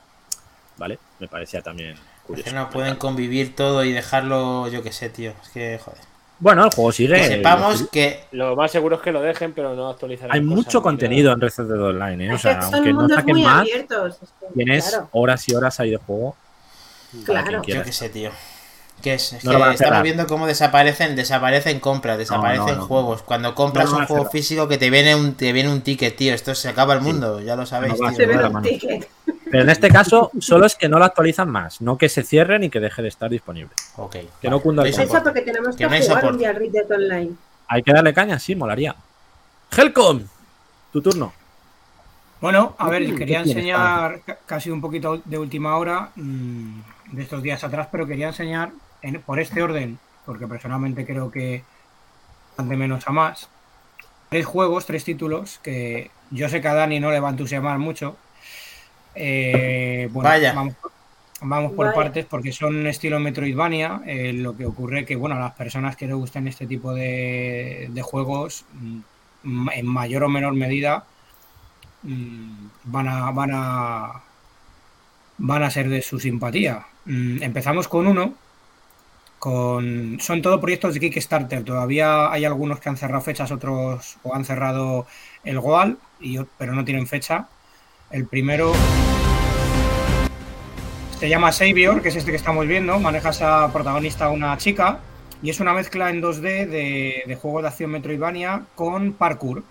¿Vale? Me parecía también curioso. Que no pueden convivir todo y dejarlo, yo qué sé, tío. Es que, joder. Bueno, el juego sigue. Que sepamos que Lo más seguro es que lo dejen, pero no actualizarán. Hay mucho ni contenido en Red Dead Online, ¿eh? O sea, aunque no saquen muy más, abiertos. tienes claro, horas y horas ahí de juego. Claro. Yo qué sé, tío. Que es, es No que estamos viendo cómo desaparecen, desaparecen compras, desaparecen no. juegos. Cuando compras un juego físico que te viene un, te viene un ticket, tío. Esto se acaba el mundo, ya lo sabéis, tío. Ve la un mano. ticket. Pero en este caso, solo es que no lo actualizan más, no que se cierren y que deje de estar disponible. Ok. Que no cunda el. Eso porque tenemos Que que, jugar soporte. un día al Red Online. Hay que darle caña, sí, molaría. Helcom, tu turno. Bueno, a ver, ¿Qué quería enseñar ca- casi un poquito de última hora mm, de estos días atrás, pero quería enseñar en- por este orden, porque personalmente creo que van de menos a más. Tres juegos, tres títulos que yo sé que a Dani no le va a entusiasmar mucho. Eh, bueno, Vaya. Vamos, vamos por Vaya. partes porque son estilo Metroidvania. eh, lo que ocurre que, bueno, a las personas que les gusten este tipo de, de juegos, mm, en mayor o menor medida, mm, van a van a van a ser de su simpatía. Mm, Empezamos con uno con son todo proyectos de Kickstarter. Todavía hay algunos que han cerrado fechas, otros o han cerrado el Goal, y, pero no tienen fecha. El primero se llama Savior, que es este que estamos viendo. Manejas a protagonista una chica y es una mezcla en 2D de, de juego de acción Metroidvania con parkour.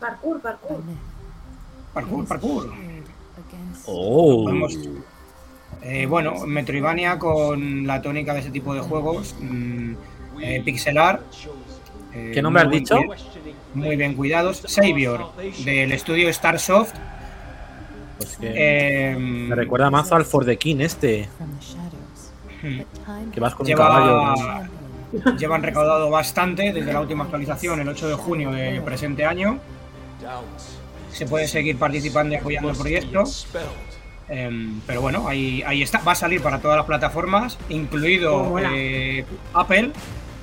Parkour, parkour. Parkour, parkour. Oh, Vamos. Eh, bueno, Metroidvania con la tónica de ese tipo de juegos. mm, eh, pixelar. eh, ¿Qué nombre has dicho? bien- Muy bien cuidados. Savior, del estudio Starsoft. pues que Eh, me recuerda mazo al For the King este, que vas con un Lleva- caballo. llevan recaudado bastante desde la última actualización, el 8 de junio del presente año. Se puede seguir participando y apoyando el proyecto. Em, pero bueno, ahí, ahí está. Va a salir para todas las plataformas, Oh, incluido mola. eh, Apple,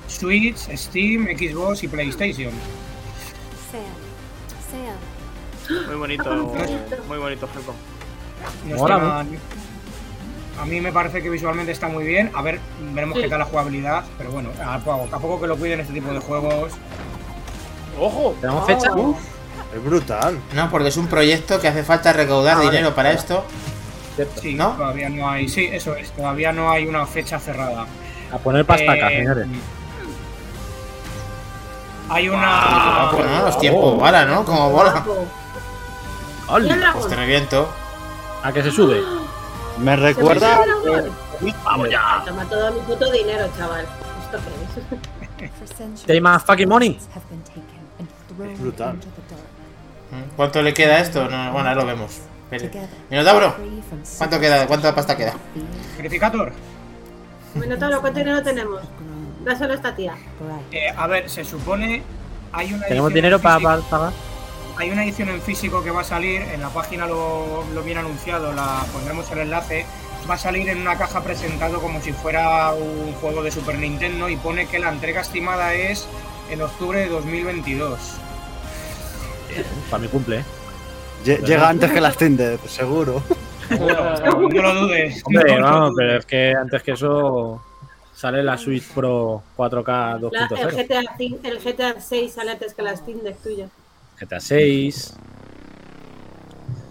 Switch, Steam, Xbox y PlayStation. Muy bonito, muy bonito, Helcom. No Mola está- a mí me parece que visualmente está muy bien. A ver, veremos Sí. qué tal la jugabilidad. Pero bueno, a poco, a poco que lo cuiden este tipo de juegos. ¡Ojo! ¿Tenemos fecha? Es brutal. No, porque es un proyecto que hace falta recaudar Ah, vale. dinero para esto. Sí, ¿No? todavía no hay. Sí, eso es. Todavía no hay una fecha cerrada. A poner pastaca, Eh, señores. Hay Ah, una. guapo, ¿no? Los tiempos bola, ¿no? Como bola. Dragón. Pues te reviento. A que se sube. Me ¿Se recuerda. dragón? Vamos ya. Toma todo mi puto dinero, chaval. ¿Esto qué es? Take my fucking money. Es brutal. ¿Mm? ¿Cuánto le queda a esto? No, bueno, ahora lo vemos. Minotauro, ¿cuánto queda? ¿Cuánta pasta queda? Verificator. Minotauro, ¿cuánto dinero tenemos? Dáselo a esta tía. Eh, a ver, se supone. Hay una ¿Tenemos dinero para pagar? Hay una edición en físico que va a salir, en la página lo, lo viene anunciado, la pondremos el enlace. Va a salir en una caja presentado como si fuera un juego de Super Nintendo y pone que la entrega estimada es en octubre de 2022. Para mi cumple, ¿eh? Lle- Llega antes que las Tinder, seguro. No lo dudes. Hombre, no pero es que antes que eso sale la Switch Pro 4K La- el, 2.0, GTA, el GTA 6 sale antes que las Steam Deck tuyas. GTA 6.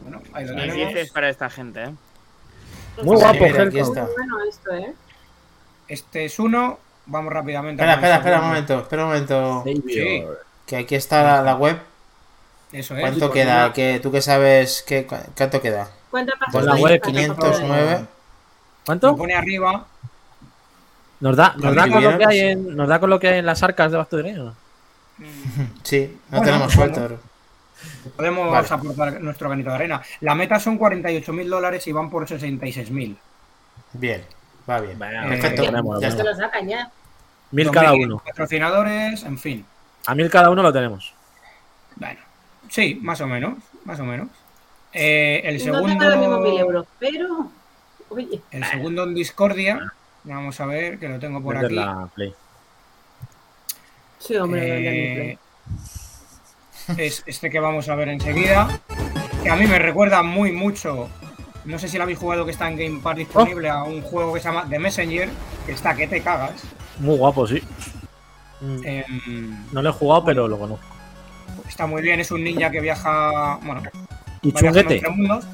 Bueno, ahí lo tenemos. 10 para esta gente, ¿eh? Muy Sí, guapo, aquí Helcom. está. Bueno, esto, ¿eh? Este es uno. vamos rápidamente. Espera, a espera, espera un momento, espera un momento. Savior. Que aquí está la, la web. Eso es. ¿Cuánto queda? ¿Qué, ¿Tú qué sabes? ¿Qué, cu- ¿Cuánto queda? ¿Cuánto pasa? Pues la web, 2509. Lo ¿Cuánto? pone arriba. ¿Nos da, nos, da con lo que hay en, ¿Nos da con lo que hay en las arcas de Back Sí, no Bueno, tenemos bueno. suelto. Podemos Vale. aportar nuestro granito de arena. La meta son 48 mil dólares y van por 66 mil. Bien, va bien. Perfecto. ponemos, lo ya Se está. lo sacan ya. Mil cada uno. Patrocinadores, en fin. A mil cada uno lo tenemos. Bueno, sí, más o menos, más o menos. Eh, el No segundo, tengo los mismos mil euros, pero. Oye, el segundo en Discordia, vamos a ver que lo tengo por aquí. la Play. Sí, hombre, Eh, es este que vamos a ver enseguida. Que a mí me recuerda muy mucho. No sé si lo habéis jugado que está en Game Pass disponible a un juego que se llama The Messenger, que está que te cagas. Muy guapo, sí. Em, No lo he jugado, pero lo conozco. está muy bien, es un ninja que viaja. Bueno, Y chunguete. entre mundos,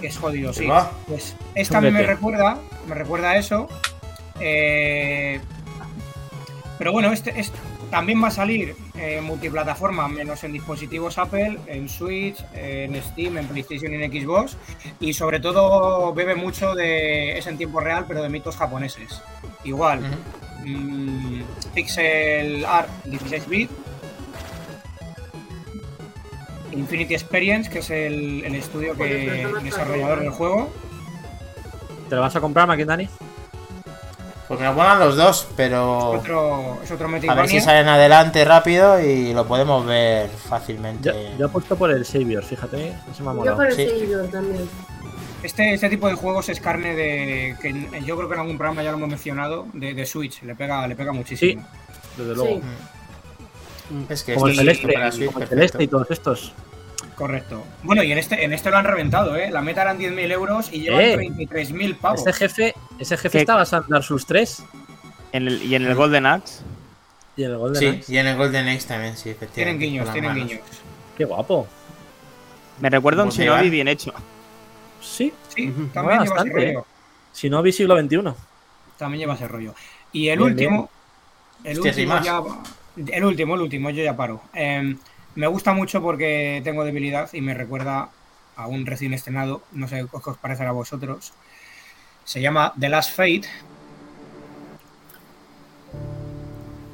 que es jodido, sí. Va. Pues esta a mí me Chunguete. recuerda, me recuerda a eso. Eh, pero bueno, este, es- también va a salir eh, multiplataforma, menos en dispositivos Apple, en Switch, en Steam, en PlayStation y en Xbox. Y sobre todo bebe mucho de. es en tiempo real, pero de mitos japoneses. Igual, mm, Pixel Art 16 bit. Infinity Experience, que es el, el estudio pero que está desarrollador del juego. ¿Te lo vas a comprar, Maquin Dani? Pues que nos pongan los dos, pero Otro, es otro a ver si salen adelante rápido y lo podemos ver Yo, fácilmente. yo he puesto por el Savior, fíjate. Eso me ha Yo molado. por el Sí. también. Este, este tipo de juegos es carne de. que yo creo que en algún programa ya lo hemos mencionado, de, de Switch. Le pega, le pega muchísimo. Desde luego. Sí. Es que Como el es Celeste, para Switch, como el. Celeste y todos estos. Correcto. Bueno, y en este, en este lo han reventado, ¿eh? La meta eran 10.000 euros y llevan Eh. 33.000 pavos. Ese jefe, ese jefe basado en Dark Souls 3 En el, y en el Golden Axe. y en el Golden Sí, Axe. y en el Golden Axe también, sí, Tienen efectivamente. guiños, con las tienen manos. guiños. Qué guapo. Me recuerda a un Shinobi mira. bien hecho. Sí, Sí, también lleva ese bastante, rollo. si no vi siglo XXI. También lleva ese rollo. Y el Bien, último. El Hostia, último más. ya. El último, el último, yo ya paro. Em, me gusta mucho porque tengo debilidad y me recuerda a un recién estrenado. No sé qué os parecerá a vosotros. Se llama The Last Fate.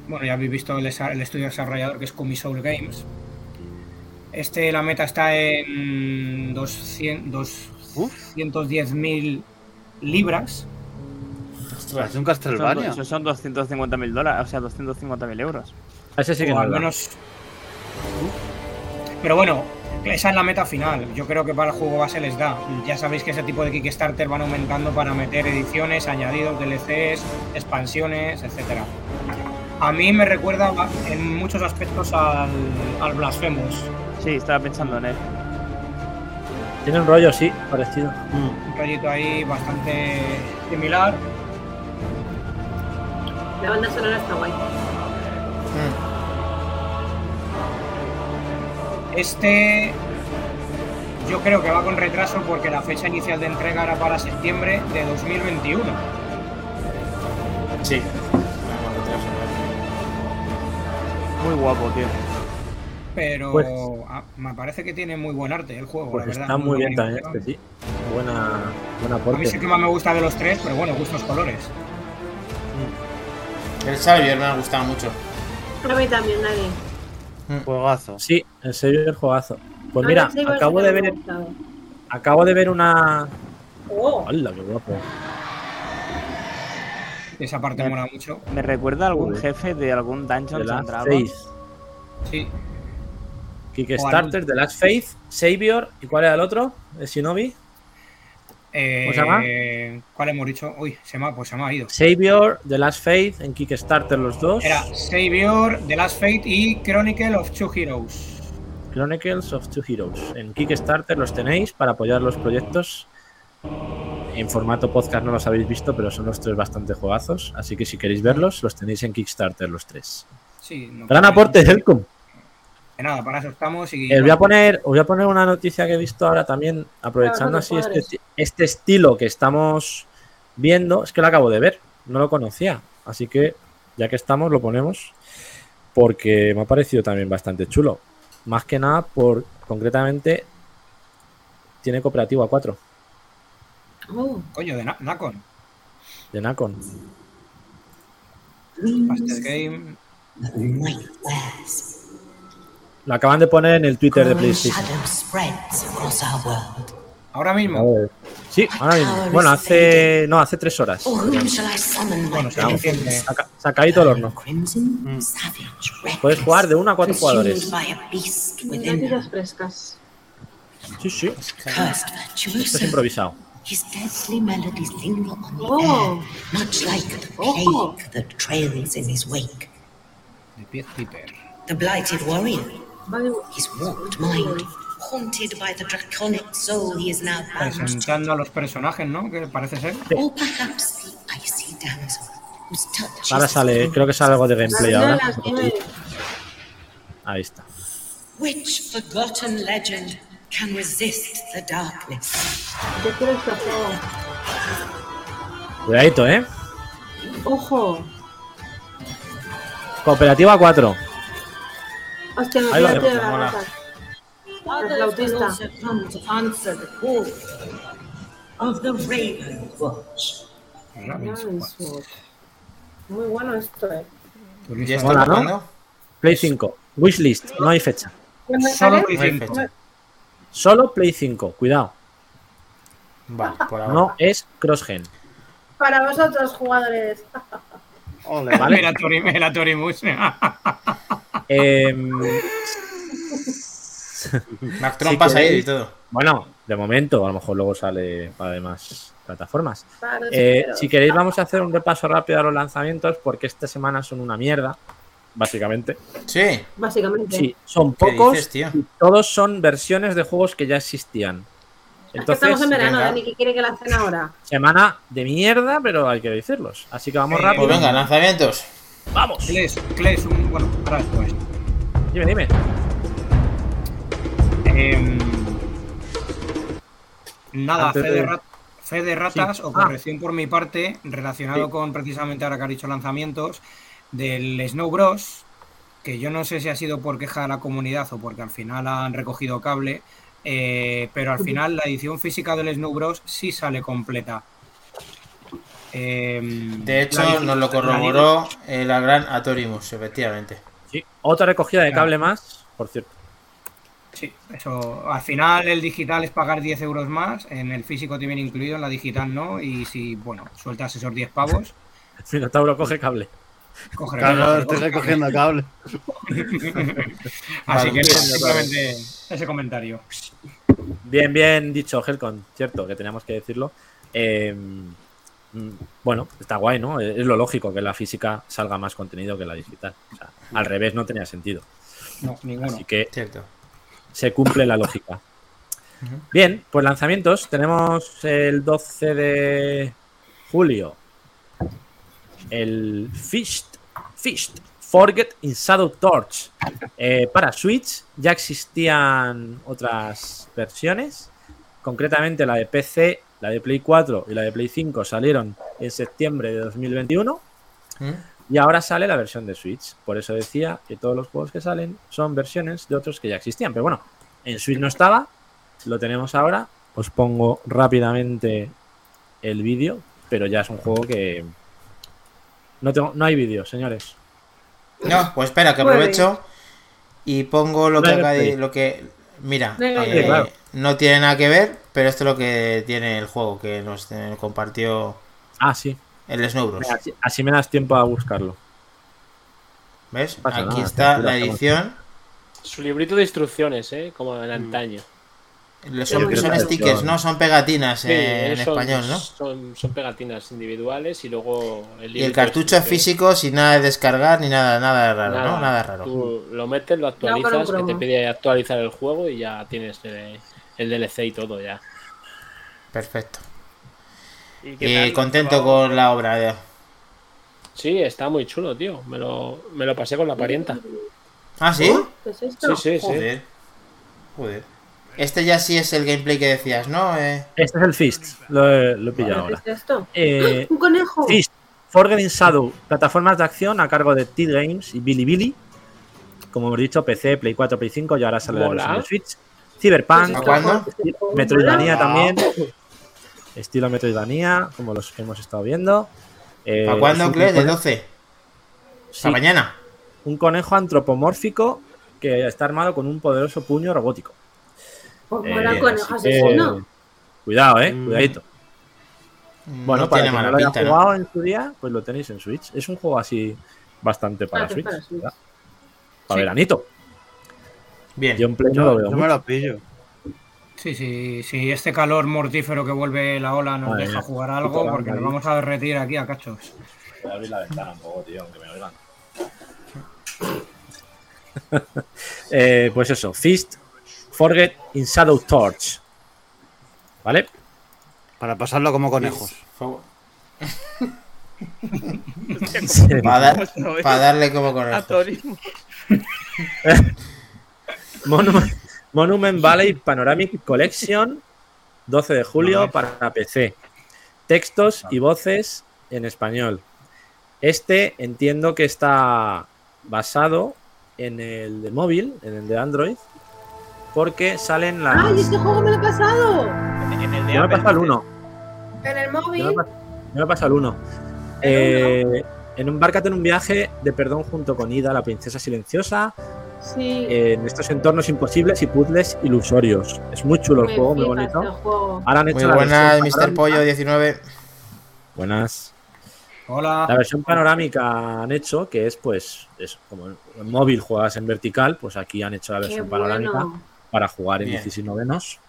Bueno, ya habéis visto el, estudio desarrollador que es Kumi Soul Games. Este, la meta está en 200 210.000 libras. Ostras, Es un Castlevania. esos son 250 mil dólares, o sea, 250 mil euros. Ese sí que o no al da. Pero bueno, esa es la meta final. Yo creo que para el juego base les da. Ya sabéis que ese tipo de Kickstarter van aumentando para meter ediciones, añadidos, DLCs, expansiones, etcétera. A mí me recuerda en muchos aspectos al, al Blasphemous. Sí, estaba pensando en él. Tiene un rollo, sí, parecido. Un rollito ahí bastante similar. La banda sonora está guay. Mm. Este yo creo que va con retraso porque la fecha inicial de entrega era para septiembre de 2021. Sí. Muy guapo, tío. Pero Pues- ah, me parece que tiene muy buen arte el juego, Pues la verdad. está muy bien buena también este, sí. Buena, buen A mí sí que más me gusta de los tres, pero bueno, gustos colores. El Xavier me ha gustado mucho. A mí también, nadie. Juegazo. Sí, en serio el juegazo. Pues mira, acabo de ver, acabo de ver una. Oh, ¡Hala, qué guapo! Esa parte Me- mola mucho. Me recuerda a algún jefe de algún The Dungeons and Last Dragons. Faith. Sí. Kickstarter, The Last Faith, Savior. ¿Y cuál era el otro? ¿El Shinobi? Eh, ¿Cómo se llama? ¿Cuál hemos dicho? Uy, se me, ha- pues se me ha ido. Savior, The Last Faith, en Kickstarter los dos. Era Savior, The Last Fate y Chronicle of Two Heroes. Chronicles of Two Heroes. En Kickstarter los tenéis para apoyar los proyectos. En formato podcast no los habéis visto, pero son los tres bastante juegazos. Así que si queréis verlos, los tenéis en Kickstarter los tres. Sí, no- Gran aporte, Helcom. Que Nada, para eso estamos. Y, Eh, os, voy a poner, os voy a poner una noticia que he visto ahora también, aprovechando Claro, así este, este estilo que estamos viendo. Es que lo acabo de ver, no lo conocía. Así que ya que estamos, lo ponemos porque me ha parecido también bastante chulo. Más que nada por, concretamente, tiene cooperativo a 4 Oh, Coño, de Na- Nacon. de Nacon. Master Game. Lo acaban de poner en el Twitter de PlayStation. Ahora mismo. Sí, ahora mismo. Bueno, hace. No, hace tres horas. Bueno, se? Saca- Sacadito el horno. Savage, Puedes jugar de uno a cuatro jugadores. frescas. Sí, sí. Esto es improvisado. His deadly melodies linger on the Oh. air, much like the Oh. plague that trails in his wake. De Pied Piper. The blighted warrior, Vale, his warped mind, haunted by the draconic soul he is now bound to. Presentando a los personajes, ¿no? Que parece ser. Ahora sale, creo que sale algo de gameplay ahora. Ahí está. Which forgotten legend can resist the darkness? Cuidadito, ¿eh? Ojo. Cooperativa 4. Hostia, me mola. la rata. El flautista. also come to answer the call of the Raven Watch. Muy bueno esto, eh. ¿Ya está Mola, ¿no? Play 5. Wishlist. No hay fecha. ¿Cuándo Solo? Play No hay 5. fecha. Solo Play 5. Cuidado. Vale, por ahora. No es cross-gen. Para vosotros, jugadores. Ole. ¿Vale? Mira, Tori, mira, Torimus. Em, Mac Si trompas ahí y todo. bueno, de momento, a lo mejor luego sale para demás plataformas. Eh, si queréis, vamos a hacer un repaso rápido a los lanzamientos porque esta semana son una mierda, básicamente. Sí. Básicamente. Sí, son ¿Qué pocos dices, tío? y todos son versiones de juegos que ya existían. Es que estamos Entonces, en verano, venga. Dani, ¿qué quiere que la hacen ahora? semana de mierda, pero hay que decirlos. Así que vamos Eh, rápido. Pues venga, lanzamientos. ¡Vamos! Kles, Kles, un. Bueno, ahora después. Dime, dime. Em, nada, fe de, de- rat- fe de ratas Sí. o Ah. corrección por mi parte, relacionado Sí. con precisamente ahora que ha dicho lanzamientos, del Snow Bros. Que yo no sé si ha sido por queja de la comunidad o porque al final han recogido cable, eh, pero al final la edición física del Snow Bros. sí sale completa. Em, De hecho, la- nos lo corroboró eh, la gran Atorimus, efectivamente. Sí. Otra recogida de Claro. cable más, por cierto. Sí, eso. Al final el digital es pagar 10 euros más, en el físico te viene incluido, en la digital no, y si, bueno, sueltas esos 10 pavos, Minotauro coge cable. coge Claro, estoy recogiendo cable. Así que simplemente ese comentario. Bien, bien dicho, Helcon. Cierto, que teníamos que decirlo. Eh, bueno, está guay, ¿no? Es lo lógico que la física salga más contenido que la digital. O sea, al revés no tenía sentido. No, ninguno. Así que Cierto. se cumple la lógica. Bien, pues lanzamientos. Tenemos el 12 de julio. El Fished, Fished Forget in Shadow Torch. Eh, para Switch ya existían otras versiones. Concretamente la de PC, la de Play 4 y la de Play 5 salieron en septiembre de 2021. ¿Mm? Y ahora sale la versión de Switch. Por eso decía que todos los juegos que salen son versiones de otros que ya existían. Pero bueno, en Switch no estaba. Lo tenemos ahora. Os pongo rápidamente el vídeo. Pero ya es un juego que. No, tengo, no hay vídeo, señores. No, pues espera, que aprovecho y pongo lo que lo que mira, eh, claro. no tiene nada que ver, pero esto es lo que tiene el juego que nos compartió Ah, sí. el Snow Bros. Así, así me das tiempo a buscarlo. ¿Ves? pasa Aquí nada, está la edición. Su librito de instrucciones, ¿eh? Como en antaño. Son stickers, ¿no? Son pegatinas Sí, eh, en son- español, ¿no? Son, son pegatinas individuales y luego el Y el cartucho es físico sin nada de descargar ni nada, nada raro, ¿no? Nada raro. Tú lo metes, lo No, actualizas, que te pide actualizar el juego y ya tienes el, el DLC y todo ya. Perfecto. ¿Y contento con la obra. ya. Sí, está muy chulo, tío. Me lo, me lo pasé con la parienta. Ah, ¿sí? ¿Qué es esto? Sí, sí, sí. Joder. Este ya sí es el gameplay que decías, ¿no? Eh, Este es el Fist. Lo he, lo he pillado ¿Qué ahora. es esto? Eh, ¡Un conejo! Fist. Forgetting Shadow, plataformas de acción a cargo de T-Games y Bilibili. Como hemos dicho, PC, Play 4, Play 5 y ahora sale la Mola. versión de Switch. Cyberpunk, ¿A cuándo? Metroidvania también. Estilo Metroidvania, como los que hemos estado viendo. Eh, ¿A cuándo, Cles? ¿De cone- 12? sí, ¿Hasta mañana? un conejo antropomórfico que está armado con un poderoso puño robótico. Eh, conejo que. Cuidado, eh, Mm. cuidadito. Bueno, no para tiene quien no lo haya pinta, ¿no? jugado en su día, pues lo tenéis en Switch. Es un juego así bastante para Ah, que Switch. para Switch. ¿verdad? Para Sí. veranito. Bien. Yo en Play no lo veo yo me lo pillo. Sí, sí, sí, este calor mortífero que vuelve la ola nos Madre deja jugar algo porque nos vamos a derretir aquí a cachos. Voy a abrir la ventana un poco, tío, aunque me oigan. Eh, pues eso, Fist, Forget in Shadow Torch. ¿Vale? Para pasarlo como conejos. Para, dar- ¿Cómo se lo ve? para darle como con A Tori. Monument, Monument Valley Panoramic Collection, 12 de julio para PC. Textos y voces en español. Este entiendo que está basado en el de móvil, en el de Android, porque salen las. ¡Ay, este juego me lo he pasado! En el de Yo me he pasado el dices. 1. En el Yo me móvil. he pas- yo me he pasado el 1. Eh, en Embarcate en un viaje de perdón junto con Ida, la princesa silenciosa, Sí. en estos entornos imposibles y puzzles ilusorios. Es muy chulo el juego, muy bonito. este juego. Ahora han hecho Muy la buena, versión Mr. Pollo 19. Buenas. Hola. La versión panorámica han hecho, que es pues, es como en móvil juegas en vertical, pues aquí han hecho la Qué versión panorámica bueno. Para jugar en Bien. 16 novenos.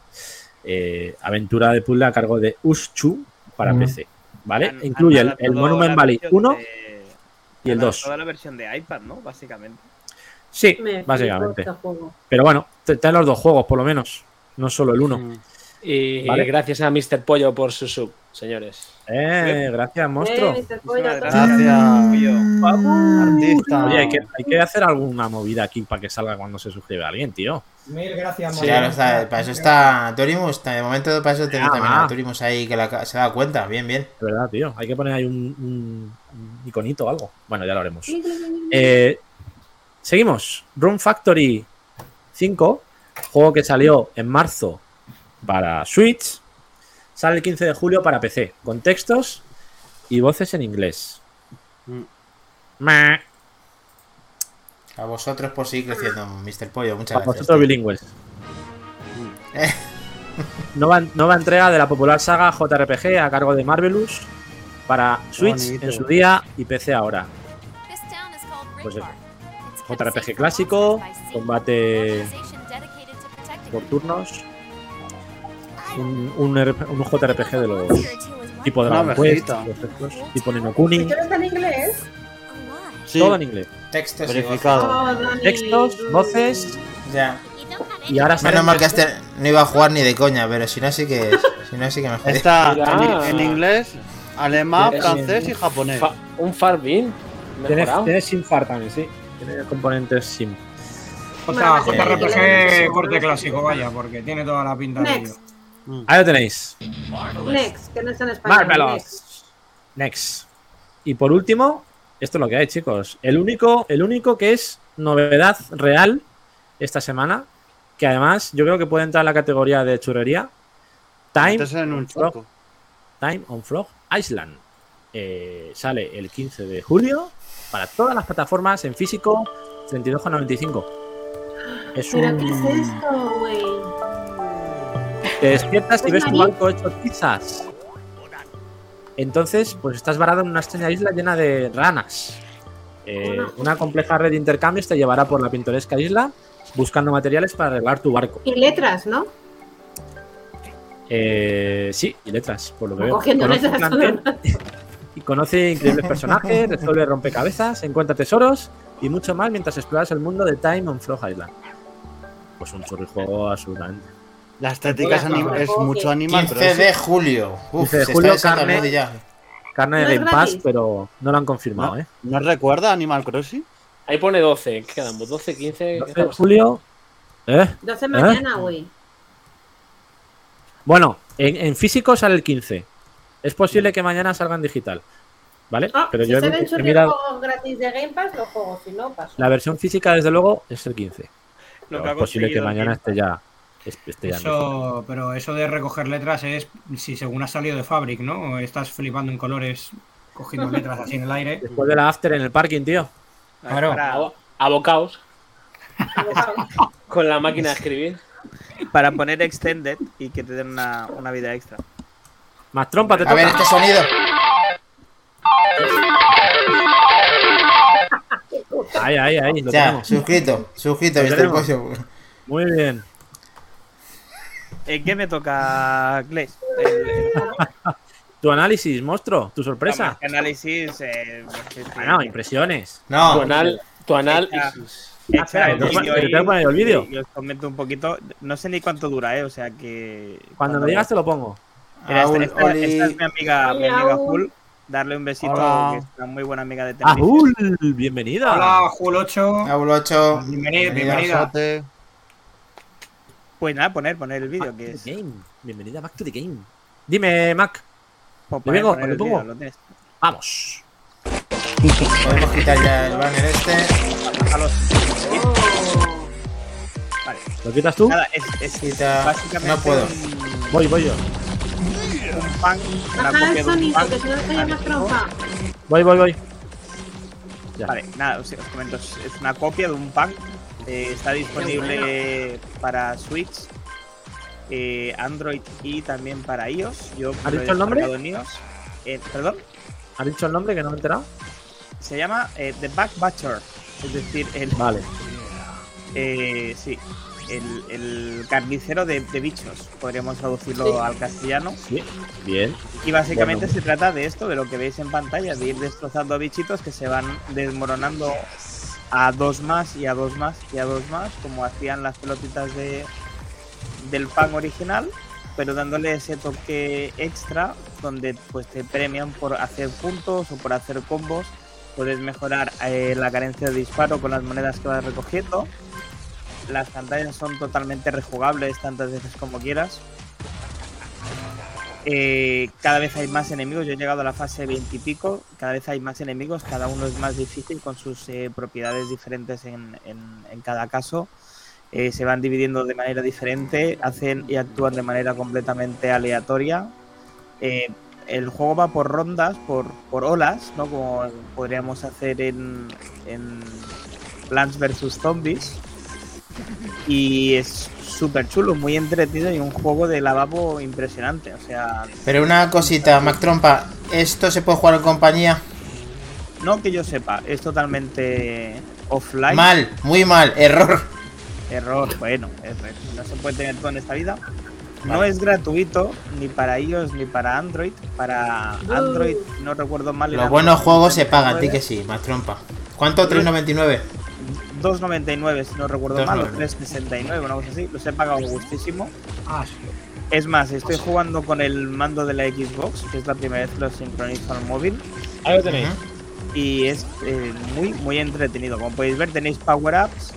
Eh, aventura de puzzle a cargo de Uschu para Mm. PC. ¿vale? Han- han Incluye el, el Monument Valley versión 1 de- y el han 2. adaptado la versión de iPad, ¿no? Básicamente. Sí, Me básicamente. este. Pero bueno, ten los dos juegos por lo menos, no solo el uno. Mm. Y Vale. gracias a Mr. Pollo por su sub, señores. Eh, gracias, monstruo. Eh, Mr. Pollo. Gracias, Yo. artista. Oye, hay que, hay que hacer alguna movida aquí para que salga cuando se suscribe alguien, tío. Mil gracias, Sí, Mariano. claro, está, para eso está Torimus. De momento, para eso tenemos Ah, también ah. a Torimus ahí que la- se da cuenta. Bien, bien. De verdad, tío. Hay que poner ahí un, un- un iconito o algo. Bueno, ya lo haremos. Eh, seguimos. Room Factory 5, juego que salió en marzo para Switch, sale el 15 de julio para PC, con textos y voces en inglés. Mm. Meh. A vosotros por seguir creciendo, Mr. Pollo. Muchas gracias. vosotros bilingües. Eh. Nueva, nueva entrega de la popular saga JRPG a cargo de Marvelous para Switch bonito. en su día y PC ahora. Pues JRPG clásico, combate por turnos, un, un, RP un JRPG de los tipo Dragon Quest, tipo Ninokuni, ¿Pero está en inglés? Sí, todo en inglés. Textos verificado. Oh, Textos, voces. Ya. y ahora Menos mal que este no iba a jugar ni de coña, pero si no, sí que, si no, sí que me jodí. Está en, en inglés, alemán, Tienes- francés y japonés. Fa- un Farbin tiene, mejorado. tiene SimFAR también, sí. Tiene componentes SIM. J- Eh, JRPG corte clásico, vaya, porque tiene toda la pinta de ello. Next. Ahí lo tenéis. Next, que no está en español. Next. Marvelous. Next. Y por último, esto es lo que hay, chicos. El único, el único que es novedad real esta semana, que además yo creo que puede entrar en la categoría de churrería. Time, en un Frog. Time on Frog Island. Eh, sale el 15 de julio para todas las plataformas en físico 32,95. Es ¿Pero un... qué es esto, güey? Te despiertas y ¿Es ves tu barco hecho tizas. Entonces, pues estás varado en una extraña isla llena de ranas. Eh, una compleja red de intercambios te llevará por la pintoresca isla buscando materiales para arreglar tu barco. Y letras, ¿no? Eh, sí, y letras, por lo que veo. Y conoce increíbles personajes, resuelve rompecabezas, encuentra tesoros y mucho más mientras exploras el mundo de Time on Frog Island. Pues un churrijuego absolutamente. La estética es, mucho animal, 15 pero de julio. Uf, 15 de se julio, carne. ya. Carne de ¿No es Game Pass, pero no lo han confirmado, ¿No? ¿eh? ¿No recuerda Animal Crossing? Ahí pone 12. ¿Qué quedamos? 12, 15. ¿qué 12 de julio. ¿Eh? 12 mañana, güey. Bueno, en, en físico sale el 15. Es posible que mañana salga en digital. ¿vale? Ah, Pero si yo he, salen he sus mirado juegos gratis de Game Pass, los juegos, si no, paso. la versión física, desde luego, es el 15. Lo Pero que ha es posible que mañana esté ya. Eso, pero eso de recoger letras es si según has salido de Fabric, ¿no? O estás flipando en colores, cogiendo letras así en el aire. Después de la after en el parking, tío. Claro. Para, Abo- Abocaos. Con la máquina de escribir. para poner extended y que te den una, una vida extra. Más trompa, te A ver, toca. este sonido. Ahí, ahí, ahí. Lo Ya, tenemos. suscrito, suscrito. Muy bien. ¿En qué me toca, el Tu análisis, monstruo. Tu sorpresa. Vamos, análisis. Eh, este, Bueno, impresiones. Tu No, anal, tu anal. Hecha- Ah, espera, ¿te el vídeo el vídeo? Y os comento un poquito. No sé ni cuánto dura, ¿eh? O sea que. Cuando me digas, te lo pongo. Mira, esta, Aul, esta- Oli. esta es mi amiga, mi amiga. Jul. Darle un besito, Hola. que es una muy buena amiga de Tenerife. Bienvenida. Hola, Jul 8. Aul 8. Bienvenida, bienvenida. Sote. Pues nada, poner, poner el vídeo, que es. game. Bienvenida back to the game. Dime, Mac. pues, ¿Le poner, vengo? poner ¿Le el vídeo, lo tienes. Vamos. Podemos quitar ya el banner este. Bájalos. Vale. ¿Lo quitas tú? Nada, es, es Quita- básicamente no puedo. Un, Voy, voy yo. un pan, una Baja copia el de un sonido, pan. que si no te llamas trompa. Voy, voy, voy. Ya. Vale, nada, os, os comento, es es una copia de un pack. Eh, está disponible para Switch, eh, Android y también para iOS. Yo ¿Has dicho el nombre? en iOS. Eh, Perdón, ¿Has dicho el nombre que no me he enterado? se llama eh, The Back Butcher. Es decir, el, Vale. eh, sí, el, el carnicero de, de bichos. Podríamos traducirlo Sí. al castellano. Sí. Bien. Y básicamente Bueno. se trata de esto, de lo que veis en pantalla, de ir destrozando bichitos que se van desmoronando a dos más y a dos más y a dos más, como hacían las pelotitas de del pan original, pero dándole ese toque extra donde pues te premian por hacer puntos o por hacer combos. Puedes mejorar eh, la carencia de disparo con las monedas que vas recogiendo. Las pantallas son totalmente rejugables tantas veces como quieras. Eh, cada vez hay más enemigos. Yo he llegado a la fase 20 y pico. Cada vez hay más enemigos. Cada uno es más difícil con sus eh, propiedades diferentes en, en- cada caso. Eh, se van dividiendo de manera diferente. Hacen y actúan de manera completamente aleatoria. El juego va por rondas, por, por olas, ¿no? Como podríamos hacer en, en Plants vs Zombies. Y es súper chulo, muy entretenido y un juego de lavabo impresionante. O sea, Pero una cosita, Mac Trompa. ¿Esto se puede jugar en compañía? no que yo sepa, es totalmente offline. Mal, muy mal, error. Error, bueno, error. no se puede tener todo en esta vida. No es gratuito ni para iOS ni para Android. Para Android, no recuerdo mal. Los buenos juegos se pagan, 2,99. ti que sí, Mac Trompa. ¿Cuánto? 3.99. 2.99 si no recuerdo mal, o 2,99. 3.69, una cosa así. Los he pagado gustísimo. Ah, sí. Es más, estoy jugando con el mando de la Xbox, que es la primera vez que lo sincronizo al móvil. Ahí lo tenéis. Y es eh, muy, muy entretenido. Como podéis ver, tenéis power-ups,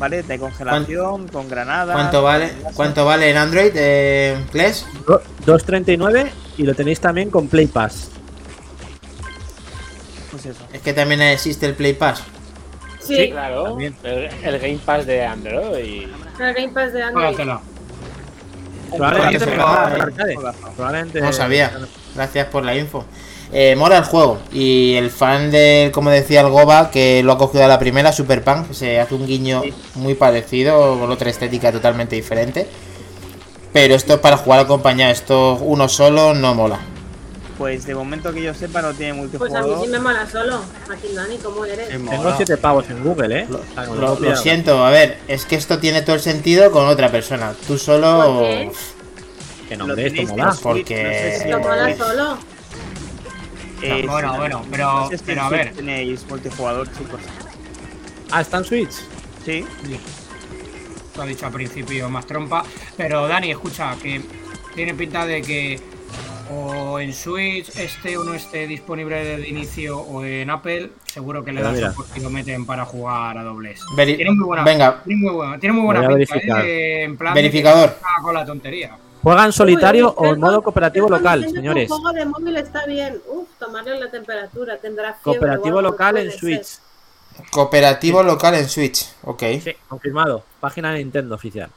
¿vale? De congelación, con granadas. ¿Cuánto vale? ¿Cuánto vale en Android, eh, Kles? Do- 2.39 y lo tenéis también con Play Pass. Pues eso. Es que también existe el Play Pass. Sí, Claro. también. El, el Game Pass de Android. el Game Pass de Android. Probablemente. Probablemente. No sabía. Gracias por la info. Eh, mola el juego. Y el fan de, como decía el Goba, que lo ha cogido a la primera, Super Punk, que se hace un guiño muy parecido, con otra estética totalmente diferente. Pero esto es para jugar acompañado. Esto uno solo no mola. Pues de momento que yo sepa no tiene Pues a mí multijugador. sí me mola solo. Aquí Dani, ¿cómo eres? Tengo 7 pavos en Google, ¿eh? Lo, siento, a ver, es que esto tiene todo el sentido con otra persona. Tú solo. ¿Por qué? Que Lo nombre, esto mola. Porque- no sé si Lo mola solo. eh, Bueno, si- bueno, pero- no sé si en pero a ver. Tenéis multijugador, chicos. Ah, está en Switch. Sí. Lo ha dicho al principio más trompa. Pero Dani, escucha, que tiene pinta de que o en Switch esté o no esté disponible de inicio o en Apple, seguro que le dan mira. soporte y lo meten para jugar a dobles. Veri- Tiene muy buena, Venga, tiene muy buena, tiene muy buena Voy a pinta, verificar. ¿eh? En plan de que Verificador. está con la tontería. Juega en solitario Uy, o en modo cooperativo local, señores. Un juego de móvil está bien. Uf, tomarle la temperatura, tendrá fiebre. Cooperativo local en Switch. ser. Cooperativo local en Switch. Ok. Sí, confirmado. Página de Nintendo oficial.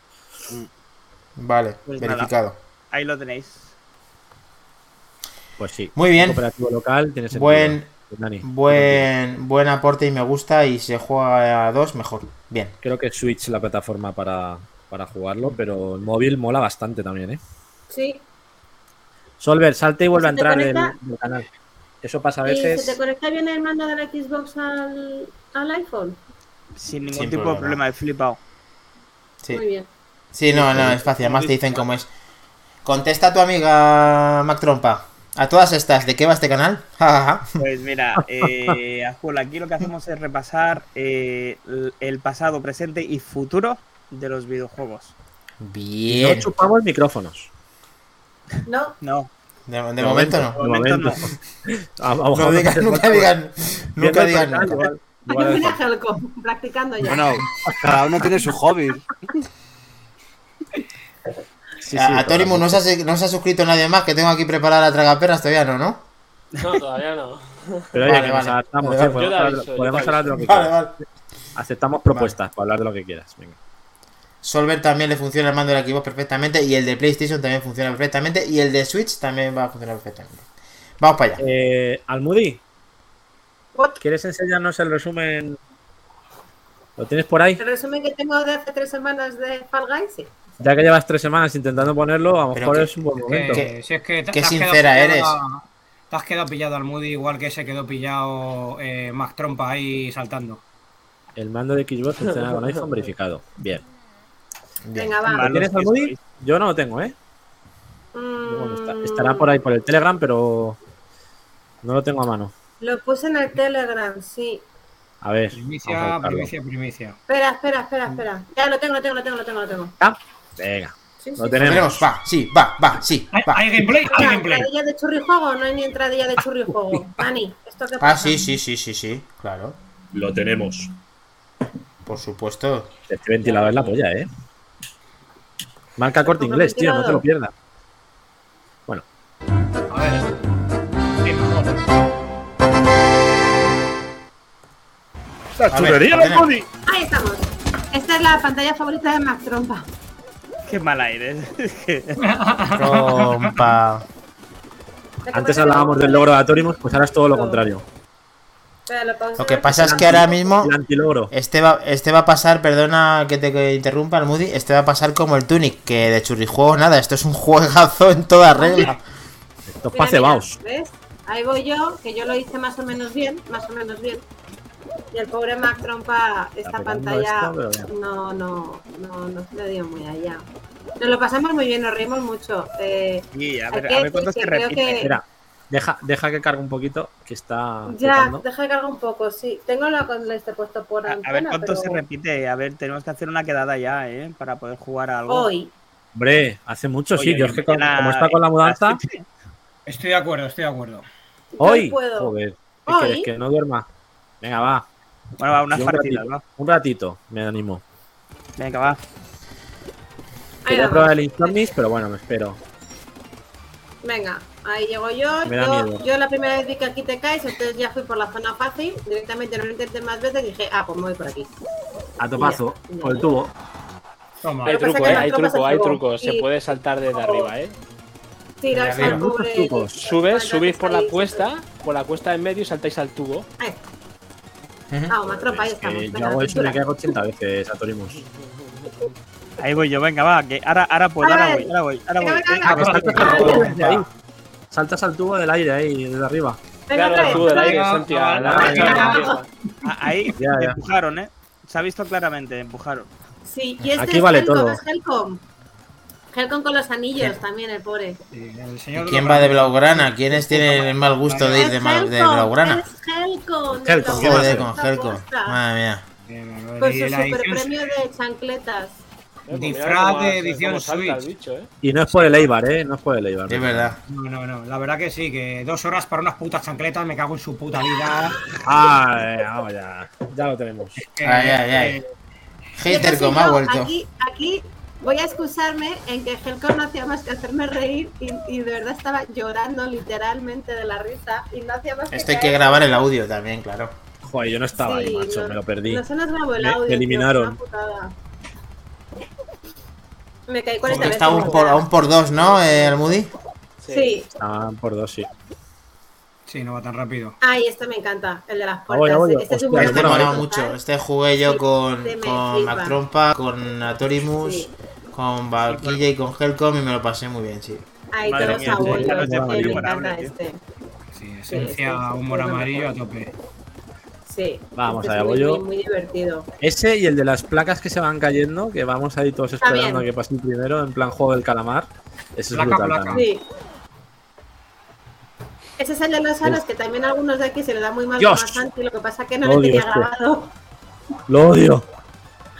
Vale, Pues nada. verificado. Ahí lo tenéis. Pues sí. Muy bien. Cooperativo local tiene sentido. Buen, Dani. buen, buen aporte y me gusta. Y si se juega a dos, mejor. Bien. Creo que Switch es la plataforma para, para jugarlo, pero el móvil mola bastante también, ¿eh? Sí. Solver, salte y vuelve a ¿Se te entrar conecta? del canal. Eso pasa a ¿Y se te veces. conecta bien el mando de la Xbox al, al iPhone? Sin ningún Sin tipo problema. de problema, he flipado. Sí. Muy bien. Sí, no, no, es fácil. Además te dicen cómo es. Contesta a tu amiga Mac Trompa. A todas estas, ¿de qué va este canal? Pues mira, eh, Azul, aquí lo que hacemos es repasar eh, el pasado, presente y futuro de los videojuegos. No Bien. chupamos micrófonos. No, No, De, de momento no. De momento momento. A- a lo mejor No no digan- nunca digan, nunca digan nunca. igual- igual practicando ya. Bueno, cada uno tiene su hobby. Sí, sí, a, a pero- Torimu no se, ha, no se ha suscrito nadie más, que tengo aquí preparada la tragaperras todavía, ¿no? ¿no? No, todavía no. Pero oye, Vale, que nos vale. adaptamos, Vale, sí, vale. podemos, hablar, aviso, podemos hablar de lo que Vale, quieras. vale. Aceptamos propuestas para hablar de lo que quieras. Venga. Solver también le funciona el mando del Xbox perfectamente y el de PlayStation también funciona perfectamente y el de Switch también va a funcionar perfectamente. Vamos para allá. Eh, Almudi? ¿quieres enseñarnos el resumen? ¿Lo tienes por ahí? El resumen que tengo de hace tres semanas de Fall Guys, sí. Ya que llevas tres semanas intentando ponerlo, a lo mejor que- es un buen Que- momento. ¿Qué- si es que te- qué te has quedado sincera pillado eres? a- te has quedado pillado al Moody igual que se quedó pillado eh, Mac Trompa ahí saltando. El mando de Xbox funciona con iPhone verificado. Bien. Bien. Venga, va. ¿Lo Malos tienes Almudi? sois. Yo no lo tengo, ¿eh? Mm, Bueno, está- estará por ahí por el Telegram, pero no lo tengo a mano. Lo puse en el Telegram, sí. A ver. a Primicia, primicia, primicia. Espera, espera, espera, espera. Ya lo tengo, lo tengo, lo tengo, lo tengo, lo tengo. Ah, Venga, Sí, sí, lo sí. tenemos. Tenemos, va, sí, va, va, sí, ¿Hay, va. hay gameplay? Hay Venga, gameplay. entradilla de churrijuego, no hay ni entradilla de churrijuego. Dani, ¿esto qué Ah, pasa? sí, sí, sí, sí, sí, claro. Lo tenemos. Por supuesto. Este ventilador es la polla, ¿eh? Marca corte inglés, tío, no te lo pierdas. Bueno, A ver. Sí, mejor. A ver, ordena. Ahí estamos. Esta es la pantalla favorita de Mac Trompa. Qué mal aire. Trompa. antes hablábamos del logro de Atorimus, pues ahora es todo lo contrario. Lo que pasa es que ahora mismo este va, este va a pasar, perdona que te interrumpa el Moody, este va a pasar como el Tunic, que de churrijuego nada, esto es un juegazo en toda regla. Esto es mira, ¿Ves? Ahí voy yo, que yo lo hice más o menos bien, más o menos bien. Y el pobre Mac Trompa, esta pantalla no, no, no, no se le dio muy allá. Nos lo pasamos muy bien, nos reímos mucho. Eh, Sí, a ver, que a ver cuánto decir se que creo repite. que- Espera, deja, deja que cargue un poquito, que está. ya, deja de cargar un poco, sí. Tengo la con este puesto por A, a ver cuánto pero se repite. A ver, tenemos que hacer una quedada ya, ¿eh? Para poder jugar a algo. hoy. Hombre, hace mucho, sí. Yo es que mañana- como está con la mudanza, Estoy de acuerdo, estoy de acuerdo. hoy. puedo. Joder, ¿qué Hoy. quieres? Que no duerma. Venga, va. Bueno, va, unas un partidas, ratito, va. Un ratito, me animo. Venga, va. Quería probar el Insomnis, pero bueno, me espero. Venga, ahí llego yo. Me da Yo, miedo. yo la primera vez vi que aquí te caes, entonces ya fui por la zona fácil. Directamente no lo intenté más veces y dije, ah, pues me voy por aquí. A topazo, Ya, ya. por el tubo. Toma. Hay truco, que eh, hay truco, se hay truco. Se y- puede saltar desde arriba, eh. Tiras De al trucos. Subes, subís por la cuesta, por la cuesta en medio y saltáis al tubo. Ahí. Ah, una tropa, ahí Es estamos. que yo hago eso y me caigo 80 veces a Torimus. Ahí voy yo, venga, va. Que ahora, ahora puedo, ahora voy, ahora voy, ahora voy. Venga, venga, Ah, Venga, que saltas al tubo desde ahí. Saltas al tubo del aire ahí, desde arriba. Claro, el tubo del aire, vez. Santi, a la- Ah. Ah, Ahí Ya, te ya. empujaron, ¿eh? Se ha visto claramente, empujaron. Sí, y este Aquí es vale Helcom, todo. Helcom con los anillos también, el pobre. Sí, el ¿Y señor quién va de Blaugrana? ¿Quiénes tienen el mal gusto de ir de, Blaugrana? Es Helcom, la Joder, con Helco. Costa, Madre mía. Con su la super edición- premio de chancletas. Pues Disfraz de edición Switch. bicho, eh. Y no es por el Eibar, ¿eh? No es por el Eibar. Es verdad. No, no, no. La verdad que sí, que dos horas para unas putas chancletas me cago en su puta vida. Ah, eh, vamos ya. Ya lo tenemos. Ay, ay, ay. eh, Hater como ha vuelto. Aquí, aquí Voy a excusarme en que Helcon no hacía más que hacerme reír y, y de verdad estaba llorando literalmente de la risa y no hacía más que Esto hay que grabar el audio también, claro. Joder, yo no estaba ahí, Sí, macho, no- me lo perdí. No se nos grabó el Me- audio. me tío, eliminaron. una putada. Me caí 40 Porque veces. está un por, a un por dos, ¿no, eh, Almudi? Sí. Estaban por dos, sí. Sí, no va tan rápido. Ay, este me encanta, el de las Ah, puertas. Este es un Hostia, buen este ¿eh? mucho. Este jugué yo con, este me con. Mac Trompa, con Atorimus, Sí. Con Valkyria y con Helcom y me lo pasé muy bien, sí. Ay, Madre todos abuelos. me encanta este. Sí, esencia humor amarillo a tope. Sí. Vamos este es voy muy, yo. muy, muy divertido. Ese y el de las placas que se van cayendo, que vamos ahí todos esperando a bien. que pase el primero, en plan juego del calamar. Ese es brutal placa. también. Sí. Ese es el de los aros que también a algunos de aquí se le da muy mal Dios. a Santi, lo que pasa es que no le tenía este. grabado. Lo odio.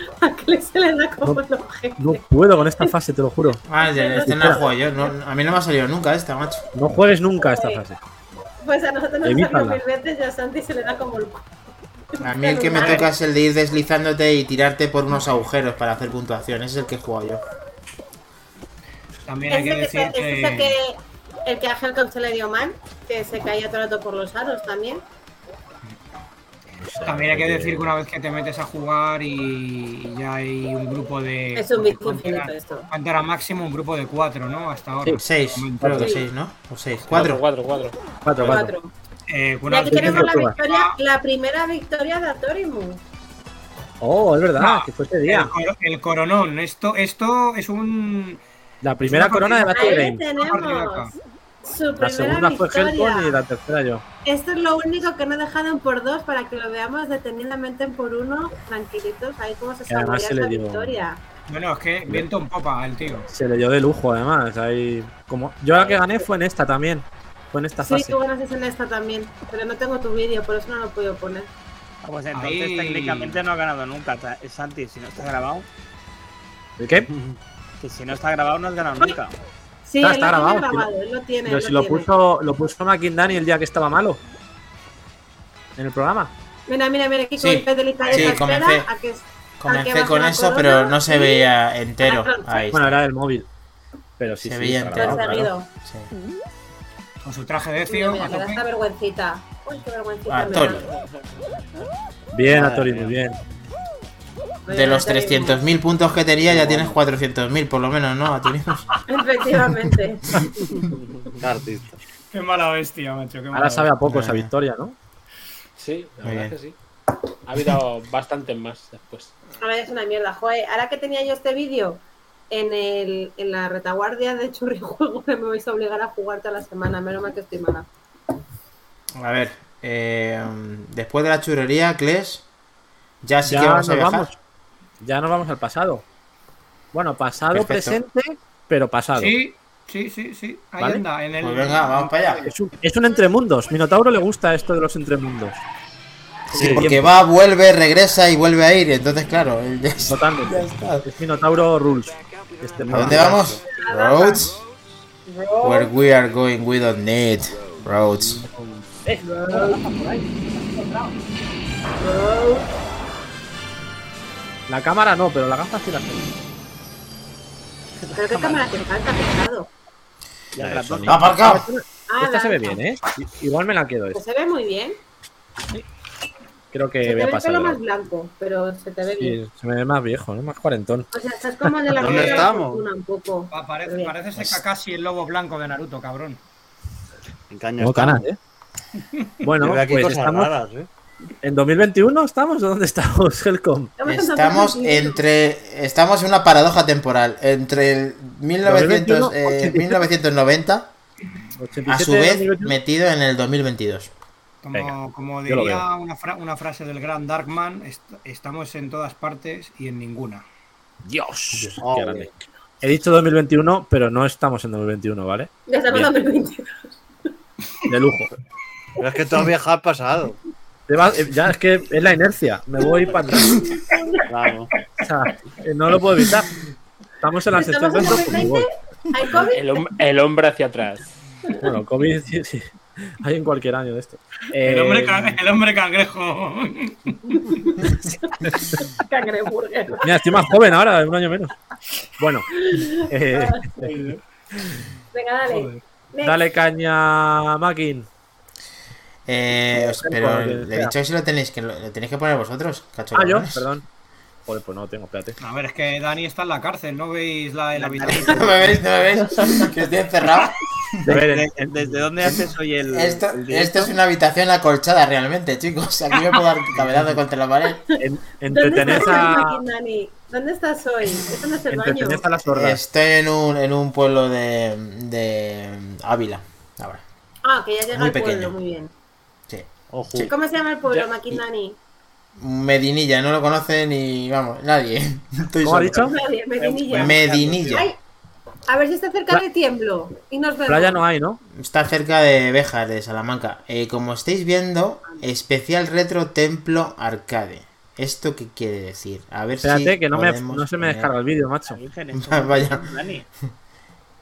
A que se le da como el ojete. No puedo con esta fase, te lo juro. Ah, este este no lo juego yo. no- a mí no me ha salido nunca esta, macho. No juegues nunca esta fase. Pues a nosotros nos salió mil veces y a Santi se le da como el A mí el que me toca es el de ir deslizándote y tirarte por unos agujeros para hacer puntuación. Ese es el que he jugado yo. También hay que Ese decir ese es el que. que, el que a Helcom se le dio mal, que se caía todo el rato por los aros también. También hay que decir que una vez que te metes a jugar y ya hay un grupo de. Es un vicio ¿cuánto era- infinito esto. ¿Cuánto era máximo? Un grupo de cuatro, ¿no? Hasta ahora. Sí, seis, creo que seis, ¿no? O seis. Cuatro. Cuatro, cuatro. Cuatro, Cuatro. Eh, Y aquí tenemos te- la victoria, la primera victoria de Atorimus. Oh, es verdad, No, que fue ese día. El, coro- el coronón. Esto, esto es un. La primera corona de Battle Ahí Game. Su La segunda fue Helcon y la tercera yo. Esto es lo único que no he dejado en por dos para que lo veamos detenidamente en por uno, tranquilitos, ahí cómo se saborea se le esta dio- victoria. Bueno, es que viento en popa el tío. Se le dio de lujo, además. Ahí, como... Yo la que gané fue en esta también. Fue en esta Sí, fase. tú ganas en esta también, pero no tengo tu vídeo, por eso no lo podido poner. Ah, Pues entonces Ahí. técnicamente no ha ganado nunca, Santi, si no está grabado. ¿El qué? Que si no está grabado no has ganado nunca. Sí, Está- él está lo grabado, tiene sí. grabado, él lo tiene. Pero él si lo tiene. puso, lo puso McIndani el día que estaba malo. En el programa. Mira, mira, mira, aquí Sí, con sí, espera comencé. a que, a que Comencé con eso, corona pero no se veía entero. Ahí Bueno, era del móvil. Pero sí, Se sí, veía está entero. claro. Sí. Con su traje de Mira, Ezio mira, a me da tope. esta vergüencita. Uy, qué vergüencita me Tori. Bien, Atori, muy bien. De los Atori. 300.000 puntos que tenía, ya tienes 400.000 por lo menos, ¿no? Efectivamente. Qué artista. Qué mala bestia, macho. Qué mala Ahora sabe a poco esa victoria, ¿no? Sí, la Muy verdad bien. que sí. Ha habido bastantes más después. Ahora es una mierda. Joder, ahora que tenía yo este vídeo en, el, en la retaguardia de Churrijuego, me vais a obligar a jugar toda la semana. Menos mal que estoy mala. A ver, eh, después de la churrería, Kles, ya sí ya que vamos a nos viajar. vamos. Ya nos vamos al pasado. Bueno, pasado, Perfecto. presente, pero pasado. Sí, sí, sí, sí. Ahí ¿Vale? anda, en el. Pues venga, vamos para allá. Es un, es un entremundos. Minotauro le gusta esto de los entremundos. Sí, porque va, vuelve, regresa y vuelve a ir. Entonces, claro, está- Totalmente. ya está. Es Minotauro Rules. Este ¿A dónde vamos? Roads. Where we are going, we don't need roads. La cámara no, pero la gafa sí la tengo. Pero qué cámara que falta pesado. Ya te la. Ah, Esta se ve bien, ¿eh? I- Igual me la quedo Pues esta. se ve muy bien. Creo que Se te voy a ve pasar. pelo de más la- blanco, pero se te ve bien. Sí, se me ve más viejo, ¿no? Más cuarentón. O sea, estás como el de la ¿Dónde la estamos? un poco. Pa- parece, Bien. parece ese Kakashi el lobo blanco de Naruto, cabrón. En caña estamos. ganas, ¿eh? Bueno, pues cosas estamos raras, ¿eh? En 2021 estamos o dónde estamos, Helcom? Estamos entre. Estamos en una paradoja temporal. Entre el 1900, eh, 87. 1990, a 87, su vez 2021. metido en el 2022. Como, Venga, como diría una, fra- una frase del gran Darkman, est- estamos en todas partes y en ninguna. Dios, Oh, qué grande. He dicho 2021, pero no estamos en 2021, ¿vale? Ya estamos en Bien. 2022. De lujo. Pero es que viajado al pasado. Te vas- eh, ya es que es la inercia. Me voy para atrás. Claro. O sea, eh, no lo puedo evitar. Estamos en la sección Estamos en dentro, me voy. 2020. ¿Hay COVID? El, el hombre hacia atrás. Bueno, COVID, sí, sí. Hay en cualquier año de esto. El Eh, hombre, can- el hombre cangrejo. Cangreburger. Mira, estoy más joven ahora, un año menos. Bueno, eh, Venga, dale. Dale caña, Makin. Eh, os- pero le he dicho que si lo tenéis que lo, lo tenéis que poner vosotros, cacho. Ah, yo, perdón. Joder, pues no lo tengo, espérate. A ver, es que Dani está en la cárcel, ¿no veis la, el habitación? ¿No me veis? ¿No me veis? Que estoy encerrado. A ver, ¿Desde, dónde haces hoy el, Esto, el esto es una habitación acolchada realmente, chicos. Aquí me puedo dar cabezado contra la pared. en- ¿Dónde estás hoy, a, Maquindani? ¿Dónde estás hoy? Eso no es el baño. a las. Estoy en un, en un pueblo de, de Ávila. Ahora. Ah, que ya llega Muy al pueblo, pequeño. muy bien. Sí. Ojo. Sí. ¿Cómo se llama el pueblo. Maquindani? Medinilla, no lo conoce ni, vamos, nadie. Estoy ¿Cómo ha dicho? Nadie, Medinilla. Medinilla. Ay, a ver si está cerca Pla- de Tiemblo. Y nos vemos. Playa no hay, ¿no? Está cerca de Béjar, de Salamanca. Eh, como estáis viendo, especial retro templo arcade. ¿Esto qué quiere decir? A ver Espérate, si que no, me, no se me descarga el vídeo, macho. Vaya.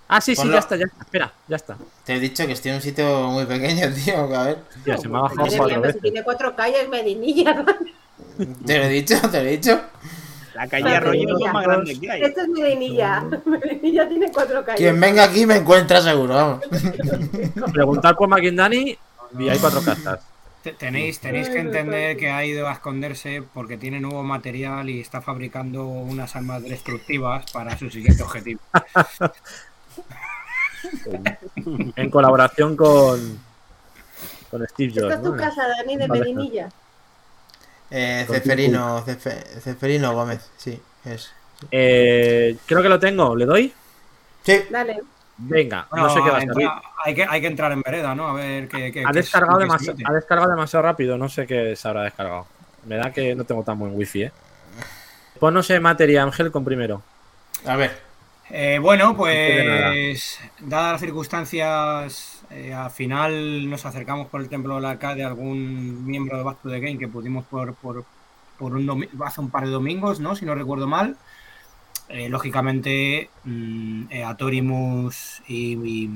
Ah, sí, sí, Ponlo. ya está, ya está. Espera, ya está. Te he dicho que estoy en un sitio muy pequeño, tío. A ver. Tío, se me ha bajado Madre cuatro mía, si tiene cuatro calles, Medinilla. Te lo he dicho, te lo he dicho. La calle Madre Arroyo es mía. lo más grande que hay. Esto es Medinilla. Medinilla tiene cuatro calles. Quien venga aquí me encuentra seguro, vamos. Preguntar por Maquindani y hay cuatro casas. Te- Tenéis, tenéis que entender que ha ido a esconderse porque tiene nuevo material y está fabricando unas armas destructivas para su siguiente objetivo. En colaboración con, con Steve Esta Jobs. es tu ¿no? casa, Dani, de. Medinilla. Eh, Ceferino, Cefe- Ceferino Gómez, sí, es. Eh, creo que lo tengo, ¿le doy? Sí, Dale. Venga, Bueno, no sé qué va a salir. hay, que, hay que entrar en vereda, ¿no? A ver qué. qué- Ha descargado, qué demasiado, ha descargado demasiado rápido, no sé qué se habrá descargado. Me da que no tengo tan buen wifi, ¿eh? Pues no sé, materia, Ángel con primero. a ver. Eh, bueno, pues dadas las circunstancias, eh, al final nos acercamos por el templo de la arcade a algún miembro de Back to the Game que pudimos por, por, por un hace un par de domingos, ¿no? Si no recuerdo mal. Eh, lógicamente, mm, Atorimus y, y,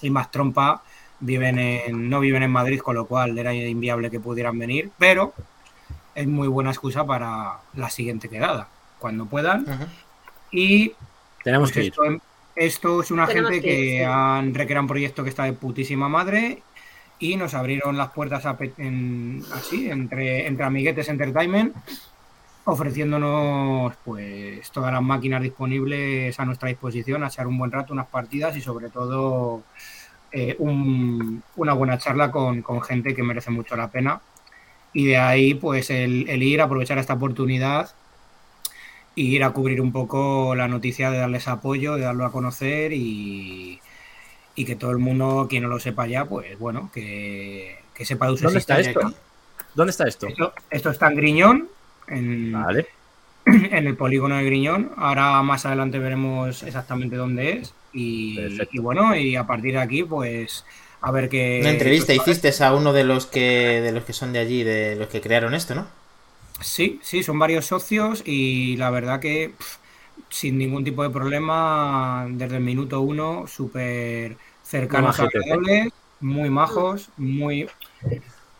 y Más Trompa viven en, no viven en Madrid, con lo cual era inviable que pudieran venir, pero es muy buena excusa para la siguiente quedada, cuando puedan. Y Tenemos pues que ir. esto, esto es una Tenemos gente que que, ir, sí. han recreado un proyecto que está de putísima madre y nos abrieron las puertas a pe- en- así entre, entre amiguetes entertainment ofreciéndonos pues todas las máquinas disponibles a nuestra disposición a echar un buen rato unas partidas y sobre todo eh, un- una buena charla con, con gente que merece mucho la pena y de ahí pues el, el ir aprovechar esta oportunidad y ir a cubrir un poco la noticia de darles apoyo, de darlo a conocer y, y que todo el mundo, quien no lo sepa ya, pues bueno, que, que sepa de su ¿Dónde está esto? ¿Dónde está esto? Esto, esto está en Griñón, en, Vale. en el polígono de Griñón. Ahora más adelante veremos exactamente dónde es. Y, y bueno, y a partir de aquí, pues a ver qué. Una entrevista hiciste a uno de los que de los que son de allí, de los que crearon esto, ¿no? Sí, sí, son varios socios y la verdad que sin ningún tipo de problema, desde el minuto uno, súper cercanos, Muy majetes, ¿eh? agradables, muy majos, muy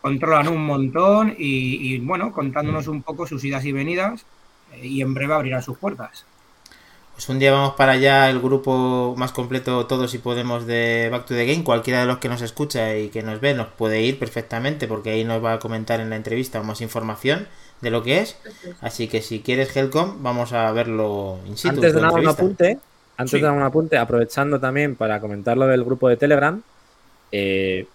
controlan un montón y, y, bueno, contándonos un poco sus idas y venidas eh, y en breve abrirán sus puertas. Pues un día vamos para allá, el grupo más completo, todos si podemos, de Back to the Game. Cualquiera de los que nos escucha y que nos ve nos puede ir perfectamente, porque ahí nos va a comentar en la entrevista más información de lo que es. Así que si quieres Helcom, vamos a verlo in situ. Antes de nada, un apunte. Antes Sí. de dar un apunte, aprovechando también para comentar lo del grupo de Telegram, eh,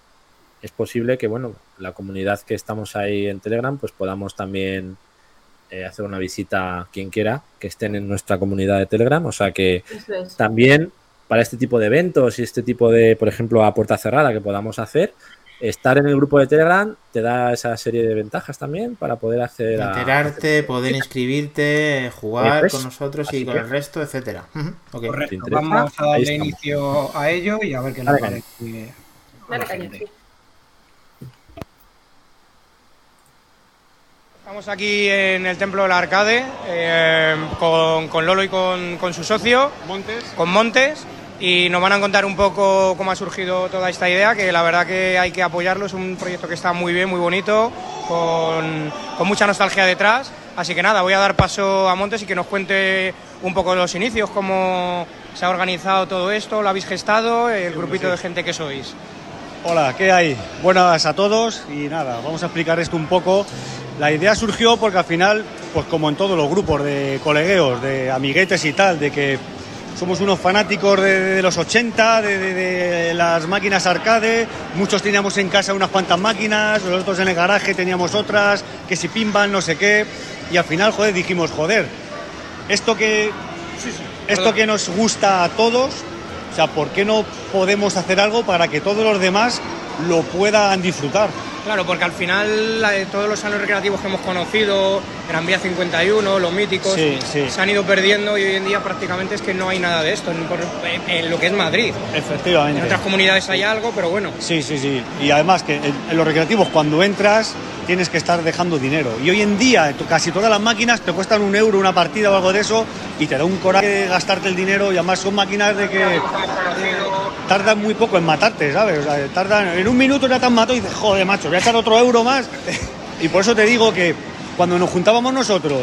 es posible que, bueno, la comunidad que estamos ahí en Telegram, pues podamos también eh, hacer una visita a quien quiera que estén en nuestra comunidad de Telegram. O sea que es. también para este tipo de eventos y este tipo de, por ejemplo, a puerta cerrada que podamos hacer, estar en el grupo de Telegram te da esa serie de ventajas también para poder acceder a... Enterarte, poder inscribirte, jugar con nosotros y con el resto, etcétera. Correcto, interesa? vamos a darle estamos. inicio a ello y a ver qué nos parece. Dale gente. Estamos aquí en el Templo del Arcade eh, con, con Lolo y con, con su socio, Montes. con Montes. Y nos van a contar un poco cómo ha surgido toda esta idea, que la verdad que hay que apoyarlo, es un proyecto que está muy bien, muy bonito, con, con mucha nostalgia detrás. Así que nada, voy a dar paso a Montes y que nos cuente un poco los inicios, cómo se ha organizado todo esto, lo habéis gestado, el grupito de gente que sois. Hola, ¿qué hay? Buenas a todos y nada, vamos a explicar esto un poco. La idea surgió porque al final, pues como en todos los grupos de colegueos, de amiguetes y tal, de que somos unos fanáticos de, de los 80, de, de- de las máquinas arcade, muchos teníamos en casa unas cuantas máquinas, los otros en el garaje teníamos otras, que si pimban, no sé qué, y al final, joder, dijimos, joder, esto que, esto que nos gusta a todos, o sea, ¿por qué no podemos hacer algo para que todos los demás lo puedan disfrutar? Claro, porque al final todos los salones recreativos que hemos conocido, Gran Vía 51, los míticos, Sí, sí. se han ido perdiendo y hoy en día prácticamente es que no hay nada de esto en, por- en- lo que es Madrid. Efectivamente. En otras comunidades hay algo, pero bueno. Sí, sí, sí. Y además que en, en los recreativos cuando entras tienes que estar dejando dinero. Y hoy en día to- casi todas las máquinas te cuestan un euro una partida o algo de eso y te da un coraje gastarte el dinero y además son máquinas de que tardan muy poco en matarte, ¿sabes? O sea, tardan en un minuto ya te han matado y dices, joder, macho, voy a echar otro euro más. y por eso te digo que cuando nos juntábamos nosotros,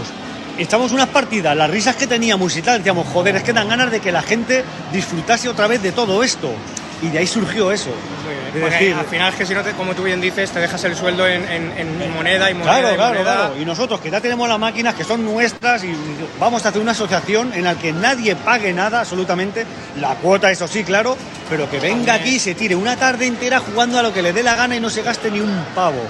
echábamos unas partidas, las risas que teníamos y tal, decíamos, joder, es que dan ganas de que la gente disfrutase otra vez de todo esto. Y de ahí surgió eso. De decir, al final es que si no, te, como tú bien dices, te dejas el sueldo en, en- en moneda y moneda Claro, y claro, moneda. claro. Y nosotros que ya tenemos las máquinas que son nuestras y vamos a hacer una asociación en la que nadie pague nada, absolutamente. La cuota, eso sí, claro, pero que venga aquí y se tire una tarde entera jugando a lo que le dé la gana y no se gaste ni un pavo.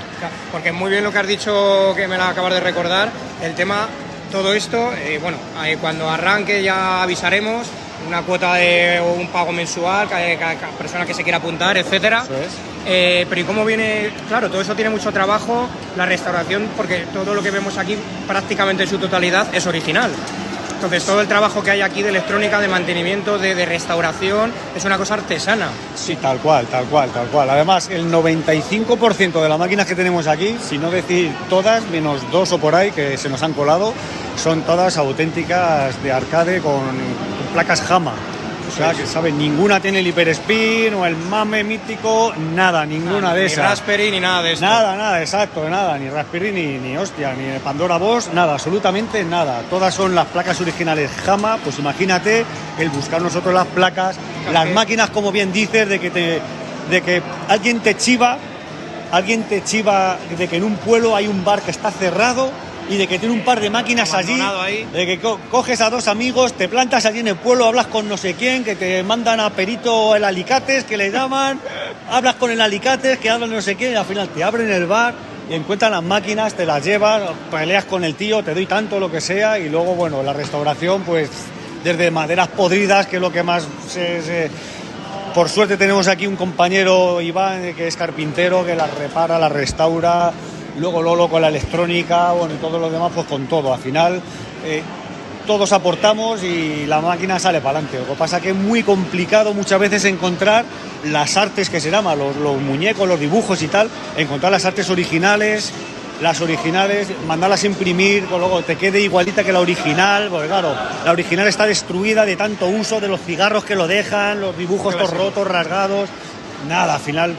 Porque muy bien lo que has dicho, que me lo acabas de recordar, el tema, todo esto, eh, bueno, eh, cuando arranque ya avisaremos, una cuota de o un pago mensual, cada, cada- cada persona que se quiera apuntar, etcétera. Eh, pero ¿y cómo viene? Claro, todo eso tiene mucho trabajo, la restauración, porque todo lo que vemos aquí, prácticamente en su totalidad, es original. Entonces, todo el trabajo que hay aquí de electrónica, de mantenimiento, de, restauración, es una cosa artesana. Sí, tal cual, tal cual, tal cual. Además, el 95% de las máquinas que tenemos aquí, si no decir todas, menos dos o por ahí que se nos han colado, son todas auténticas de arcade con, placas Hama. O sea, que saben, ninguna tiene el hiperspin o el mame mítico, nada, ninguna de ni esas. Raspberry ni nada de esto. Nada, nada, exacto, nada, ni Raspberry ni, ni hostia, ni Pandora Boss, nada, absolutamente nada. Todas son las placas originales Jama, pues imagínate el buscar nosotros las placas, las máquinas, como bien dices, de que te, de que alguien te chiva, alguien te chiva de que en un pueblo hay un bar que está cerrado y de que tiene un par de máquinas allí, ahí. de que co- coges a dos amigos, te plantas allí en el pueblo, hablas con no sé quién, que te mandan a perito el alicates, que le llaman, hablas con el alicates, que hablan no sé quién, y al final te abren el bar y encuentran las máquinas, te las llevas, peleas con el tío, te doy tanto, lo que sea, y luego, bueno, la restauración, pues desde maderas podridas, que es lo que más se- se, por suerte tenemos aquí un compañero Iván que es carpintero, que las repara, las restaura, luego Lolo con la electrónica, bueno, y todos los demás pues con todo. Al final eh, todos aportamos y la máquina sale para adelante. Lo que pasa que es muy complicado muchas veces encontrar las artes que se llaman, los, los muñecos, los dibujos y tal, encontrar las artes originales, las originales, mandarlas a imprimir, que luego te quede igualita que la original, porque claro, la original está destruida de tanto uso, de los cigarros que lo dejan, los dibujos todos rotos, rasgados, nada, al final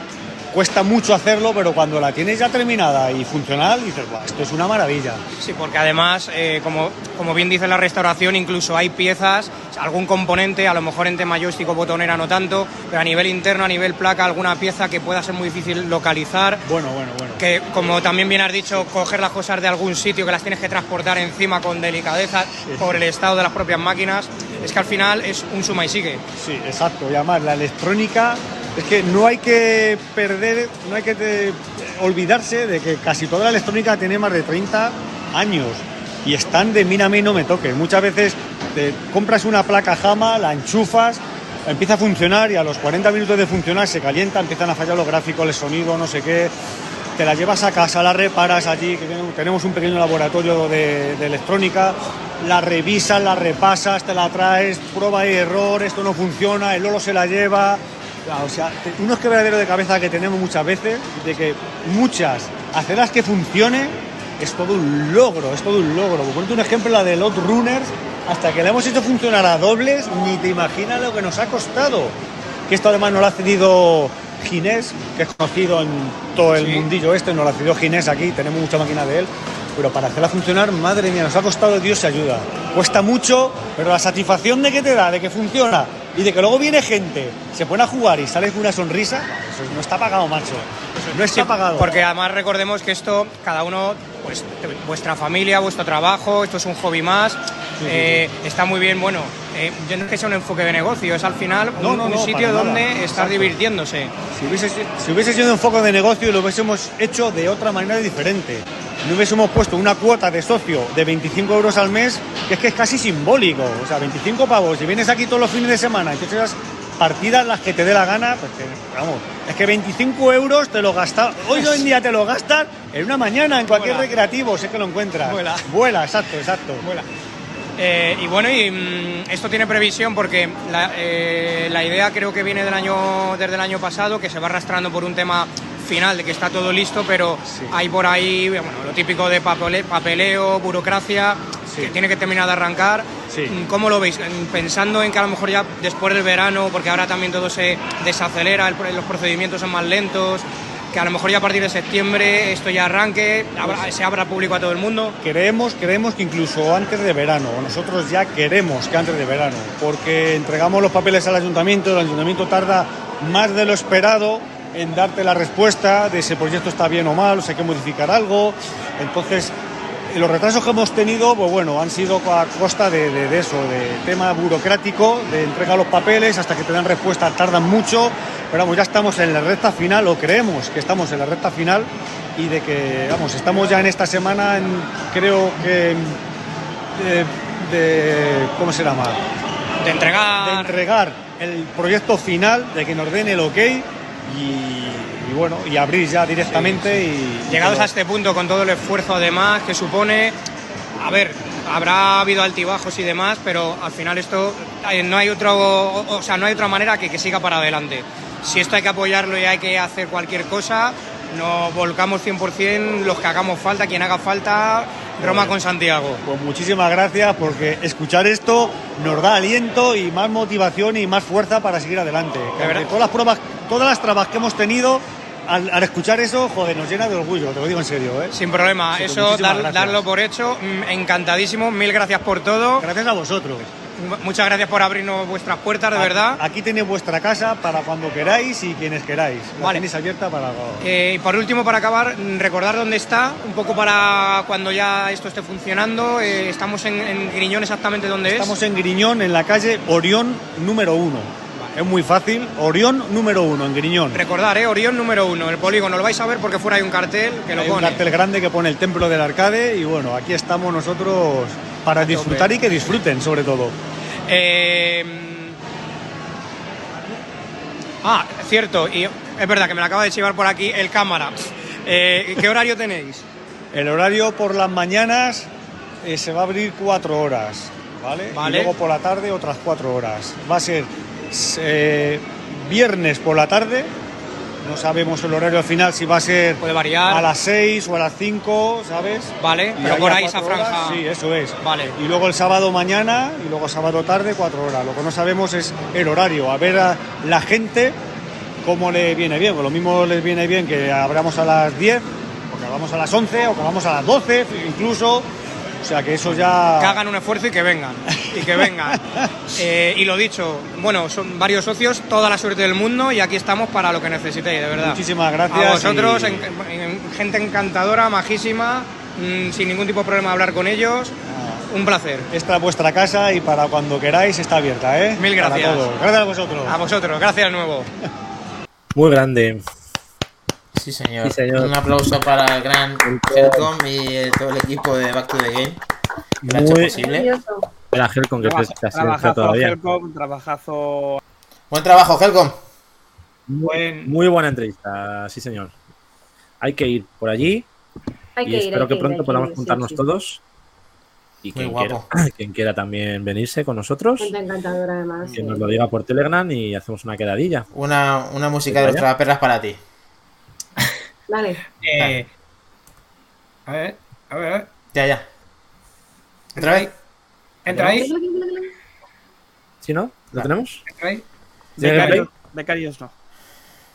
cuesta mucho hacerlo, pero cuando la tienes ya terminada y funcional, dices, "Buah, esto es una maravilla. Sí, porque además, eh, como, como bien dice la restauración, incluso hay piezas, algún componente, a lo mejor en tema joystick o botonera no tanto, pero a nivel interno, a nivel placa, alguna pieza que pueda ser muy difícil localizar. Bueno, bueno, bueno. Que como también bien has dicho, coger las cosas de algún sitio que las tienes que transportar encima con delicadeza por el estado de las propias máquinas, es que al final es un suma y sigue. Sí, exacto. Y además la electrónica es que no hay que perder, no hay que te- olvidarse de que casi toda la electrónica tiene más de 30 años y están de mira a mí no me toques. Muchas veces te compras una placa Jama, la enchufas, empieza a funcionar y a los 40 minutos de funcionar se calienta, empiezan a fallar los gráficos, el sonido, no sé qué. Te la llevas a casa, la reparas allí, que tenemos- un pequeño laboratorio de, de electrónica, la revisas, la repasas, te la traes, prueba y error, esto no funciona, el Lolo se la lleva. O sea, unos quebraderos de cabeza que tenemos muchas veces, de que muchas, hacerlas que funcione, es todo un logro, es todo un logro. Por ponerte un ejemplo, la de Lot Runners, hasta que le hemos hecho funcionar a dobles, ni te imaginas lo que nos ha costado. Que esto además nos lo ha cedido Ginés, que es conocido en todo el mundillo este, nos lo ha cedido Ginés aquí, tenemos mucha máquina de él. Pero para hacerla funcionar, madre mía, nos ha costado Dios se ayuda. Cuesta mucho, pero la satisfacción de que te da, de que funciona y de que luego viene gente, se pone a jugar y sale con una sonrisa, eso no está pagado, macho. No está pagado. Porque además recordemos que esto, cada uno, pues vuestra familia, vuestro trabajo, esto es un hobby más. eh, Está muy bien, bueno, eh, yo no es que sea un enfoque de negocio, es al final un, No, no, un no, sitio para nada. donde estar Exacto. divirtiéndose. Si hubiese, si hubiese sido un foco de negocio, lo hubiésemos hecho de otra manera diferente. No hubiésemos puesto una cuota de socio de 25 euros al mes, que es que es casi simbólico. O sea, 25 pavos. Si vienes aquí todos los fines de semana y te echas partidas las que te dé la gana, pues que, vamos, es que 25 euros te lo gastas. Hoy en día te lo gastas en una mañana, en cualquier Vuela. recreativo, sé que lo encuentras. Vuela. Vuela, exacto, exacto. Vuela. Eh, y bueno, y, mm, esto tiene previsión porque la, eh, la idea creo que viene del año, desde el año pasado, que se va arrastrando por un tema final de que está todo listo, pero hay por ahí bueno, lo típico de papele- papeleo, burocracia, que tiene que terminar de arrancar. Mm, ¿Cómo lo veis? Mm, Pensando en que a lo mejor ya después del verano, porque ahora también todo se desacelera, los procedimientos son más lentos, que a lo mejor ya a partir de septiembre esto ya arranque, abra- se abra público a todo el mundo. Creemos, creemos que incluso antes de verano, nosotros ya queremos que antes de verano, porque entregamos los papeles al ayuntamiento, el ayuntamiento tarda más de lo esperado en darte la respuesta de si el proyecto está bien o mal, o si hay que modificar algo. Entonces, eh, los retrasos que hemos tenido, pues bueno, han sido a costa de, de- de eso, de tema burocrático, de entregar los papeles hasta que te dan respuesta, tardan mucho, pero vamos, ya estamos en la recta final, o creemos que estamos en la recta final, y de que, vamos, estamos ya en esta semana, en- creo que, de, de- ¿cómo se llama? De entregar... De entregar el proyecto final, de que nos den el ok, y, y bueno, y abrir ya directamente y... Llegados todo. a este punto con todo el esfuerzo además que supone, a ver, habrá habido altibajos y demás, pero al final esto eh, no hay otro, o sea, no hay otra manera que que siga para adelante. Si esto hay que apoyarlo y hay que hacer cualquier cosa, nos volcamos 100% los que hagamos falta, quien haga falta, Roma con Santiago. Pues muchísimas gracias porque escuchar esto nos da aliento y más motivación y más fuerza para seguir adelante. Todas las pruebas, todas las trabas que hemos tenido, al, al escuchar eso, joder, nos llena de orgullo, te lo digo en serio, ¿eh? Sin problema, Sí, pues eso dar- gracias. darlo por hecho, mm, encantadísimo, mil gracias por todo. Gracias a vosotros. Muchas gracias por abrirnos vuestras puertas, de verdad. Aquí tenéis vuestra casa para cuando queráis y quienes queráis. La Vale. tenéis abierta para... Eh, y por último, para acabar, mm, recordar dónde está, un poco para cuando ya esto esté funcionando. Eh, estamos en, en Griñón exactamente donde Estamos en Griñón, en la calle Orión número uno. Es muy fácil, Orión número uno, en Griñón. Recordar, eh, Orión número uno, el polígono. Lo vais a ver porque fuera hay un cartel que lo Hay un pone. cartel grande que pone el Templo del Arcade y bueno, aquí estamos nosotros para disfrutar y que disfruten sobre todo. Eh, ah, cierto, y es verdad que me lo acaba de chivar por aquí el cámara. Eh, ¿Qué horario tenéis? El horario por las mañanas eh, se va a abrir cuatro horas, ¿vale? Vale. Y luego por la tarde otras cuatro horas. Va a ser eh, viernes por la tarde. No sabemos el horario al final si va a ser Puede variar. a las 6 o a las 5, ¿sabes? Vale, Y pero por a ahí esa horas, franja. Sí, eso es. Vale. Y luego el sábado mañana y luego sábado tarde, cuatro horas. Lo que no sabemos es el horario, a ver a la gente cómo le viene bien. Pues lo mismo les viene bien que abramos a las 10, o que abramos a las 11, o que vamos a las 12 incluso. O sea que eso ya... Que hagan un esfuerzo y que vengan. Y que vengan. Eh, y lo dicho, bueno, son varios socios, toda la suerte del mundo y aquí estamos para lo que necesitéis, de verdad. Muchísimas gracias A vosotros, y- en- en- gente encantadora, majísima, mm, sin ningún tipo de problema hablar con ellos. Un placer. Esta es vuestra casa y para cuando queráis está abierta, ¿eh? Mil Para gracias. todos. Gracias a vosotros. A vosotros, gracias de nuevo. Muy grande. Sí, señor. Sí, señor. Un aplauso para el gran Helcom y eh, todo el equipo de Back to the Game. Que lo ha hecho Muy- posible. Era Helcon que te sido trabajazo, todavía. Helcom, trabajazo. Buen trabajo, Helcom. Muy, muy buena entrevista, sí señor. Hay que ir por allí Hay y que ir, espero que pronto podamos ir, juntarnos sí. todos y Muy quien quiera, guapo. quien quiera también venirse con nosotros, encantadora además. que sí. nos lo diga por Telegram y hacemos una quedadilla. Una, una música de los Vaya. tragaperras para ti. Vale. Eh, a ver, a ver, a ver. Ya, ya. ¿Otra vez? Entra ahí. ¿Sí, no? ¿Lo tenemos? Entra ahí. Becario- Becarios no.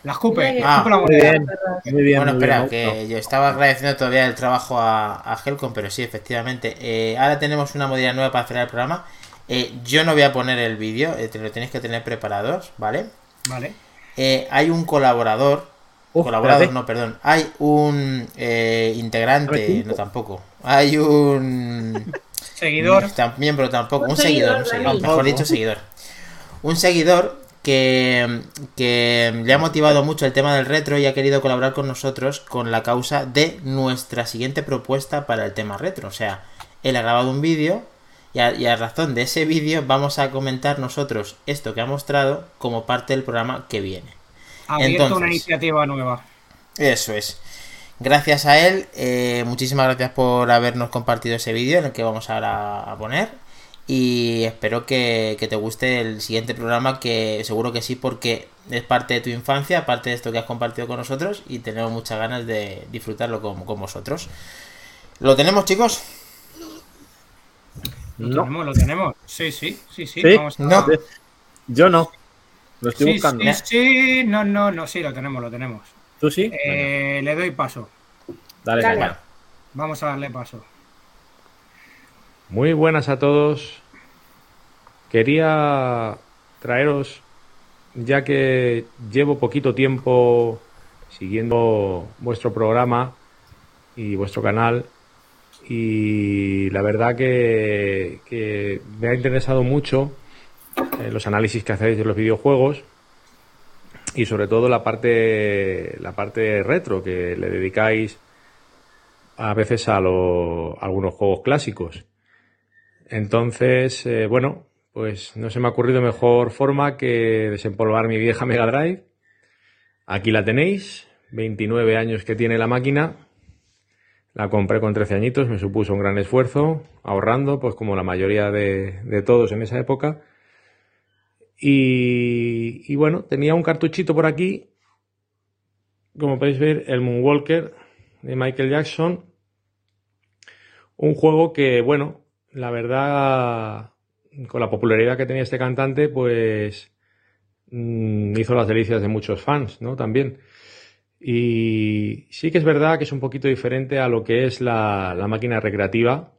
La escupe. Ah, escupe la Muy moneda. bien, muy bien. bueno, muy espera, bien. que yo estaba agradeciendo todavía el trabajo a, a Helcom, pero sí, efectivamente. Eh, ahora tenemos una modalidad nueva para cerrar el programa. Eh, yo no voy a poner el vídeo, eh, te lo tenéis que tener preparados, ¿vale? Vale. Eh, hay un colaborador. Uf, colaborador, espérate. no, perdón. Hay un eh, integrante, no tampoco. Hay un. Seguidor. Tam- miembro tampoco, un, Un seguidor, seguidor, un seguidor, Dani. mejor dicho, seguidor. Un seguidor que, que le ha motivado mucho el tema del retro y ha querido colaborar con nosotros con la causa de nuestra siguiente propuesta para el tema retro. O sea, él ha grabado un vídeo y a, y a razón de ese vídeo vamos a comentar nosotros esto que ha mostrado como parte del programa que viene. Abierto Entonces. una iniciativa nueva. Eso es. Gracias a él, eh, muchísimas gracias por habernos compartido ese vídeo en el que vamos ahora a poner. Y espero que, que te guste el siguiente programa, que seguro que sí, porque es parte de tu infancia, parte de esto que has compartido con nosotros y tenemos muchas ganas de disfrutarlo con, con vosotros. ¿Lo tenemos, chicos? Lo No. tenemos, lo tenemos. Sí, sí, sí, sí. ¿Sí? Vamos a... No. Yo no. Lo estoy Sí, buscando. sí, sí, no, no, no, sí, lo tenemos, lo tenemos. ¿Tú sí? Eh, le doy paso. Dale, Dale. Vamos a darle paso. Muy buenas a todos. Quería traeros, ya que llevo poquito tiempo siguiendo vuestro programa y vuestro canal, y la verdad que, que me ha interesado mucho eh, los análisis que hacéis de los videojuegos y sobre todo la parte la parte retro que le dedicáis a veces a, lo- algunos juegos clásicos. Entonces, eh, bueno, pues no se me ha ocurrido mejor forma que desempolvar mi vieja Mega Drive. Aquí la tenéis, 29 años que tiene la máquina. La compré con 13 añitos, me supuso un gran esfuerzo, ahorrando, pues como la mayoría de todos en esa época. Y, y bueno, tenía un cartuchito por aquí, como podéis ver, el Moonwalker de Michael Jackson. Un juego que, bueno, la verdad, con la popularidad que tenía este cantante, pues mm, hizo las delicias de muchos fans, ¿no? También. Y sí que es verdad que es un poquito diferente a lo que es la, la máquina recreativa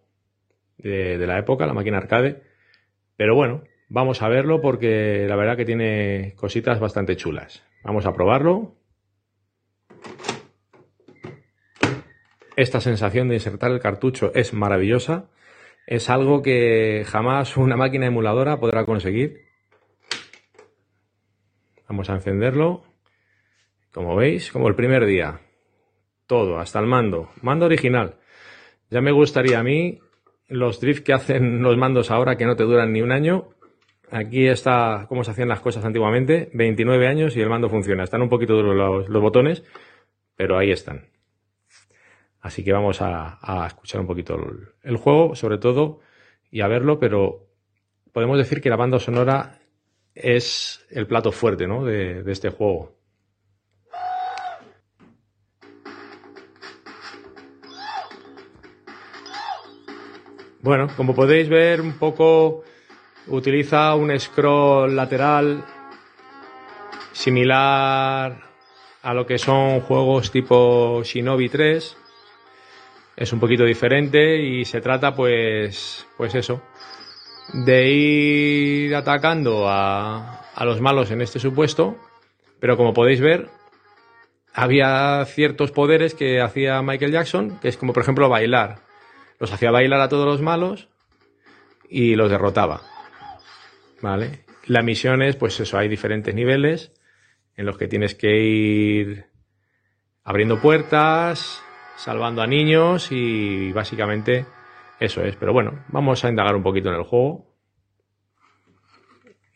de, de la época, la máquina arcade. Pero bueno, vamos a verlo porque la verdad que tiene cositas bastante chulas. Vamos a probarlo. Esta sensación de insertar el cartucho es maravillosa. Es algo que jamás una máquina emuladora podrá conseguir. Vamos a encenderlo. Como veis, como el primer día. Todo, hasta el mando. Mando original. Ya me gustaría a mí los drift que hacen los mandos ahora que no te duran ni un año. Aquí está cómo se hacían las cosas antiguamente. 29 años y el mando funciona. Están un poquito duros los, botones, pero ahí están. Así que vamos a, escuchar un poquito el, juego, sobre todo, y a verlo, pero podemos decir que la banda sonora es el plato fuerte de este juego. Bueno, como podéis ver, un poco utiliza un scroll lateral similar a lo que son juegos tipo Shinobi 3. Es un poquito diferente y se trata pues pues eso de ir atacando a, a los malos en este supuesto, pero como podéis ver había ciertos poderes que hacía Michael Jackson, que es como por ejemplo bailar. Los hacía bailar a todos los malos y los derrotaba. ¿Vale? La misión es, pues eso, hay diferentes niveles en los que tienes que ir abriendo puertas, salvando a niños y básicamente eso es. Pero bueno, vamos a indagar un poquito en el juego.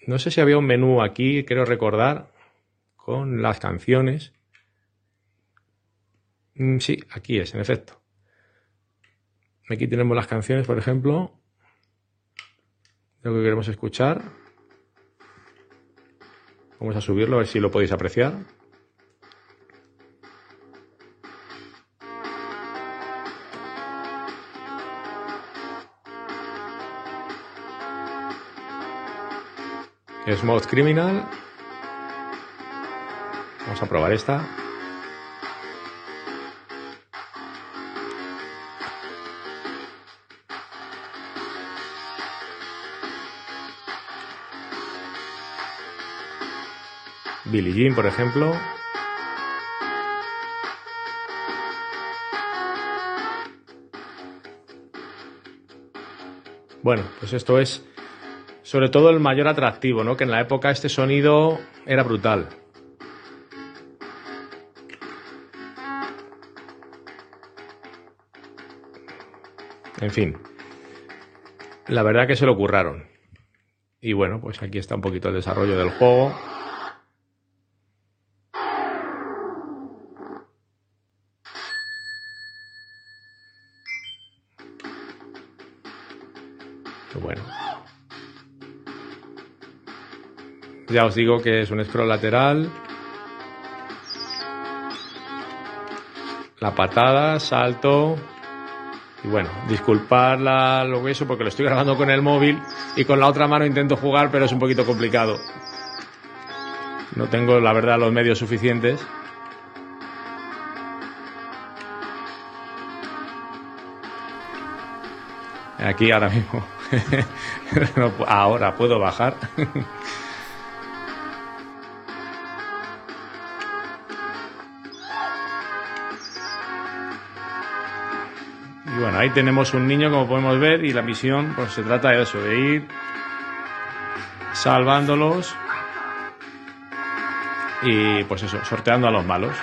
No sé si había un menú aquí, quiero recordar, con las canciones. Mm, Sí, aquí es, en efecto. Aquí tenemos las canciones, por ejemplo, lo que queremos escuchar. Vamos a subirlo a ver si lo podéis apreciar. Smooth Criminal. Vamos a probar esta. Billie Jean, por ejemplo. Bueno, pues esto es sobre todo el mayor atractivo, ¿no? Que en la época este sonido era brutal. En fin, la verdad que se lo curraron. Y bueno, pues aquí está un poquito el desarrollo del juego. Ya os digo que es un scroll lateral. La patada, salto. Y bueno, disculpar lo eso porque lo estoy grabando con el móvil y con la otra mano intento jugar, pero es un poquito complicado. No tengo, la verdad, los medios suficientes. Aquí ahora mismo. Ahora puedo bajar. ahí tenemos un niño, como podemos ver, y la misión, pues se trata de eso, de ir salvándolos y pues eso, sorteando a los malos.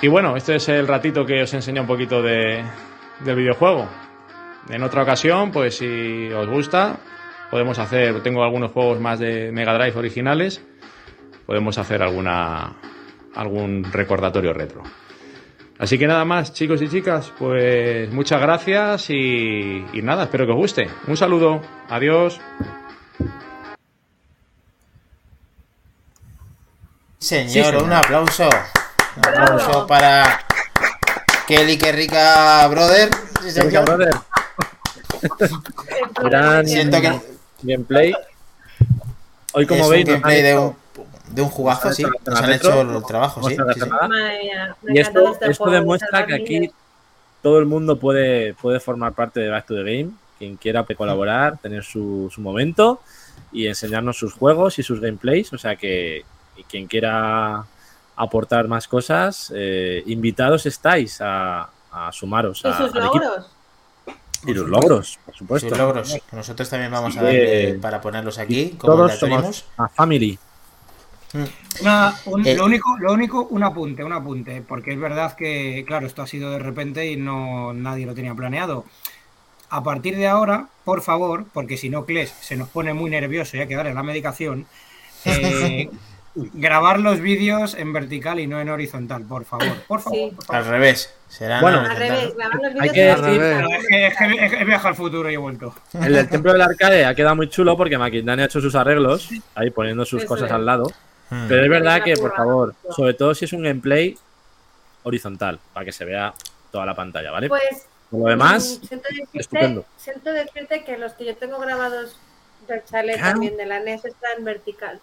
Y bueno, este es el ratito que os enseño un poquito de, del videojuego. En otra ocasión, pues si os gusta, podemos hacer, tengo algunos juegos más de Mega Drive originales, podemos hacer alguna algún recordatorio retro. Así que nada más, chicos y chicas, pues muchas gracias y, y nada, espero que os guste. Un saludo, adiós. Señor, Sí, señor. un aplauso. Un aplauso para Kelly que rica brother. Sí, Qué rica, señor. brother. Gran Siento que gameplay. Hoy, como es veis, un gameplay de un, de un jugazo, nos sí. han hecho Nos han hecho el trabajo, sí. mía, Y esto, este demuestra que aquí todo el mundo puede, puede formar parte de Back to the Game. Quien quiera colaborar, tener su, su momento y enseñarnos sus juegos y sus gameplays. O sea que y quien quiera aportar más cosas, eh, invitados estáis a, a sumaros ¿Y a, sus logros? Y los logros, por supuesto. Sus logros. que Nosotros también vamos a darle para ponerlos aquí, como Todos somos a family. Una- un- Eh. lo, único, lo único, un apunte, un apunte, porque es verdad que, claro, esto ha sido de repente y no nadie lo tenía planeado. A partir de ahora, por favor, porque si no, Kles se nos pone muy nervioso y hay que darle la medicación, eh, grabar los vídeos en vertical y no en horizontal, por favor, por favor. por favor. Al revés. Será Bueno, no, Al revés, grabar los Hay vídeos que en decir-. Es que, es que he- viajado al futuro y he vuelto. El del templo del arcade ha quedado muy chulo porque Maquindani ha hecho sus arreglos, ahí poniendo sus Eso cosas es. al lado. Hmm. Pero es verdad que, por favor, sobre todo si es un gameplay horizontal, para que se vea toda la pantalla, ¿vale? Pues Por lo demás, mm, siento decirte, estupendo. siento decirte que los que yo tengo grabados del chalet Claro. también de la NES están vertical.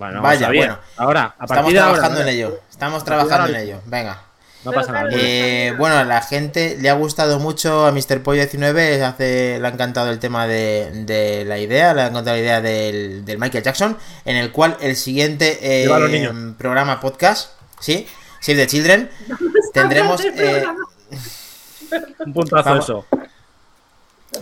Bueno, Vaya, bien. bueno. Ahora, a Estamos partir de ahora, trabajando en ello. Estamos trabajando en ello. Venga. no pasa nada. Eh, bueno, a la gente le ha gustado mucho a Mr. Pollo 19, hace, le ha encantado el tema de, de la idea, le ha encantado la idea del, del Michael Jackson, en el cual el siguiente eh, programa podcast, ¿sí? Save the Children, tendremos, eh, Un puntazo Vamos- eso.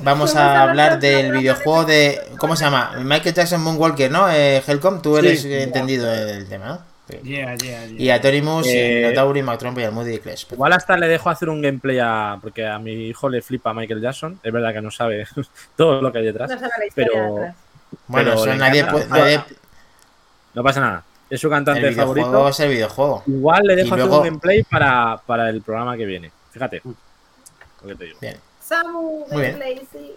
Vamos a hablar del videojuego de, ¿cómo se llama? Michael Jackson Moonwalker, ¿no? Eh, Helcom, tú eres Sí. entendido del tema, ¿no? Sí. Yeah, yeah, yeah. Y a Torimus, Eh, Minotauri, Mactrompo y al Moody y Clash. Igual hasta le dejo hacer un gameplay a. Porque a mi hijo le flipa Michael Jackson. Es verdad que no sabe todo lo que hay detrás. No sabe la historia Pero- detrás. Bueno, pero nadie nadie- No pasa nada. Es su cantante el favorito. es el videojuego. Igual le Y dejo luego- hacer un gameplay para, para el programa que viene. Fíjate. Lo que te digo. Bien. Samu, Muy bien. gameplay, sí.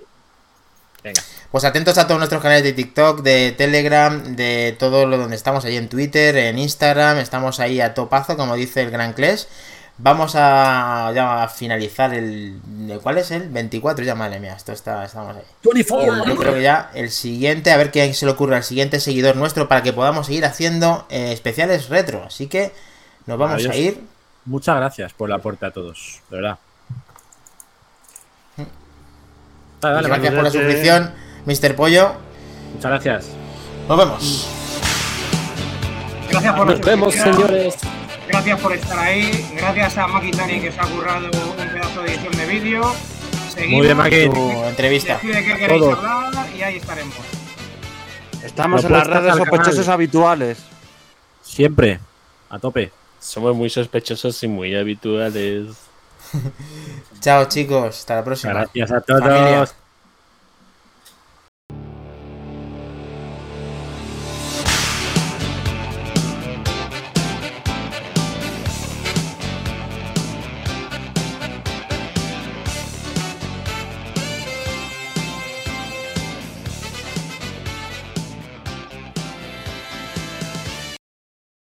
Venga. Pues atentos a todos nuestros canales de TikTok, de Telegram, de todo lo donde estamos ahí en Twitter, en Instagram, estamos ahí a topazo, como dice el Gran Clash. Vamos a, ya a finalizar el. ¿Cuál es el? 24, ya madre mía, esto está, estamos ahí. 24. Yo creo que ya el siguiente, a ver qué se le ocurre al siguiente seguidor nuestro para que podamos seguir haciendo eh, especiales retro. Así que nos vamos a ir. Muchas gracias por el aporte a todos, de verdad. Vale, vale, gracias por la suscripción, Mr. Pollo. Muchas gracias. Nos vemos. Gracias por Nos la vemos, señores. Gracias por estar ahí. Gracias a Makitani que se ha currado un pedazo de edición de vídeo. Seguimos. Muy bien, Maki. Tu entrevista. Decide qué queréis Todo. hablar y ahí estaremos. Estamos en las redes sospechosos habituales. Siempre, a tope. Somos muy sospechosos y muy habituales. Chao, chicos. Hasta la próxima. Gracias a todos. Familia.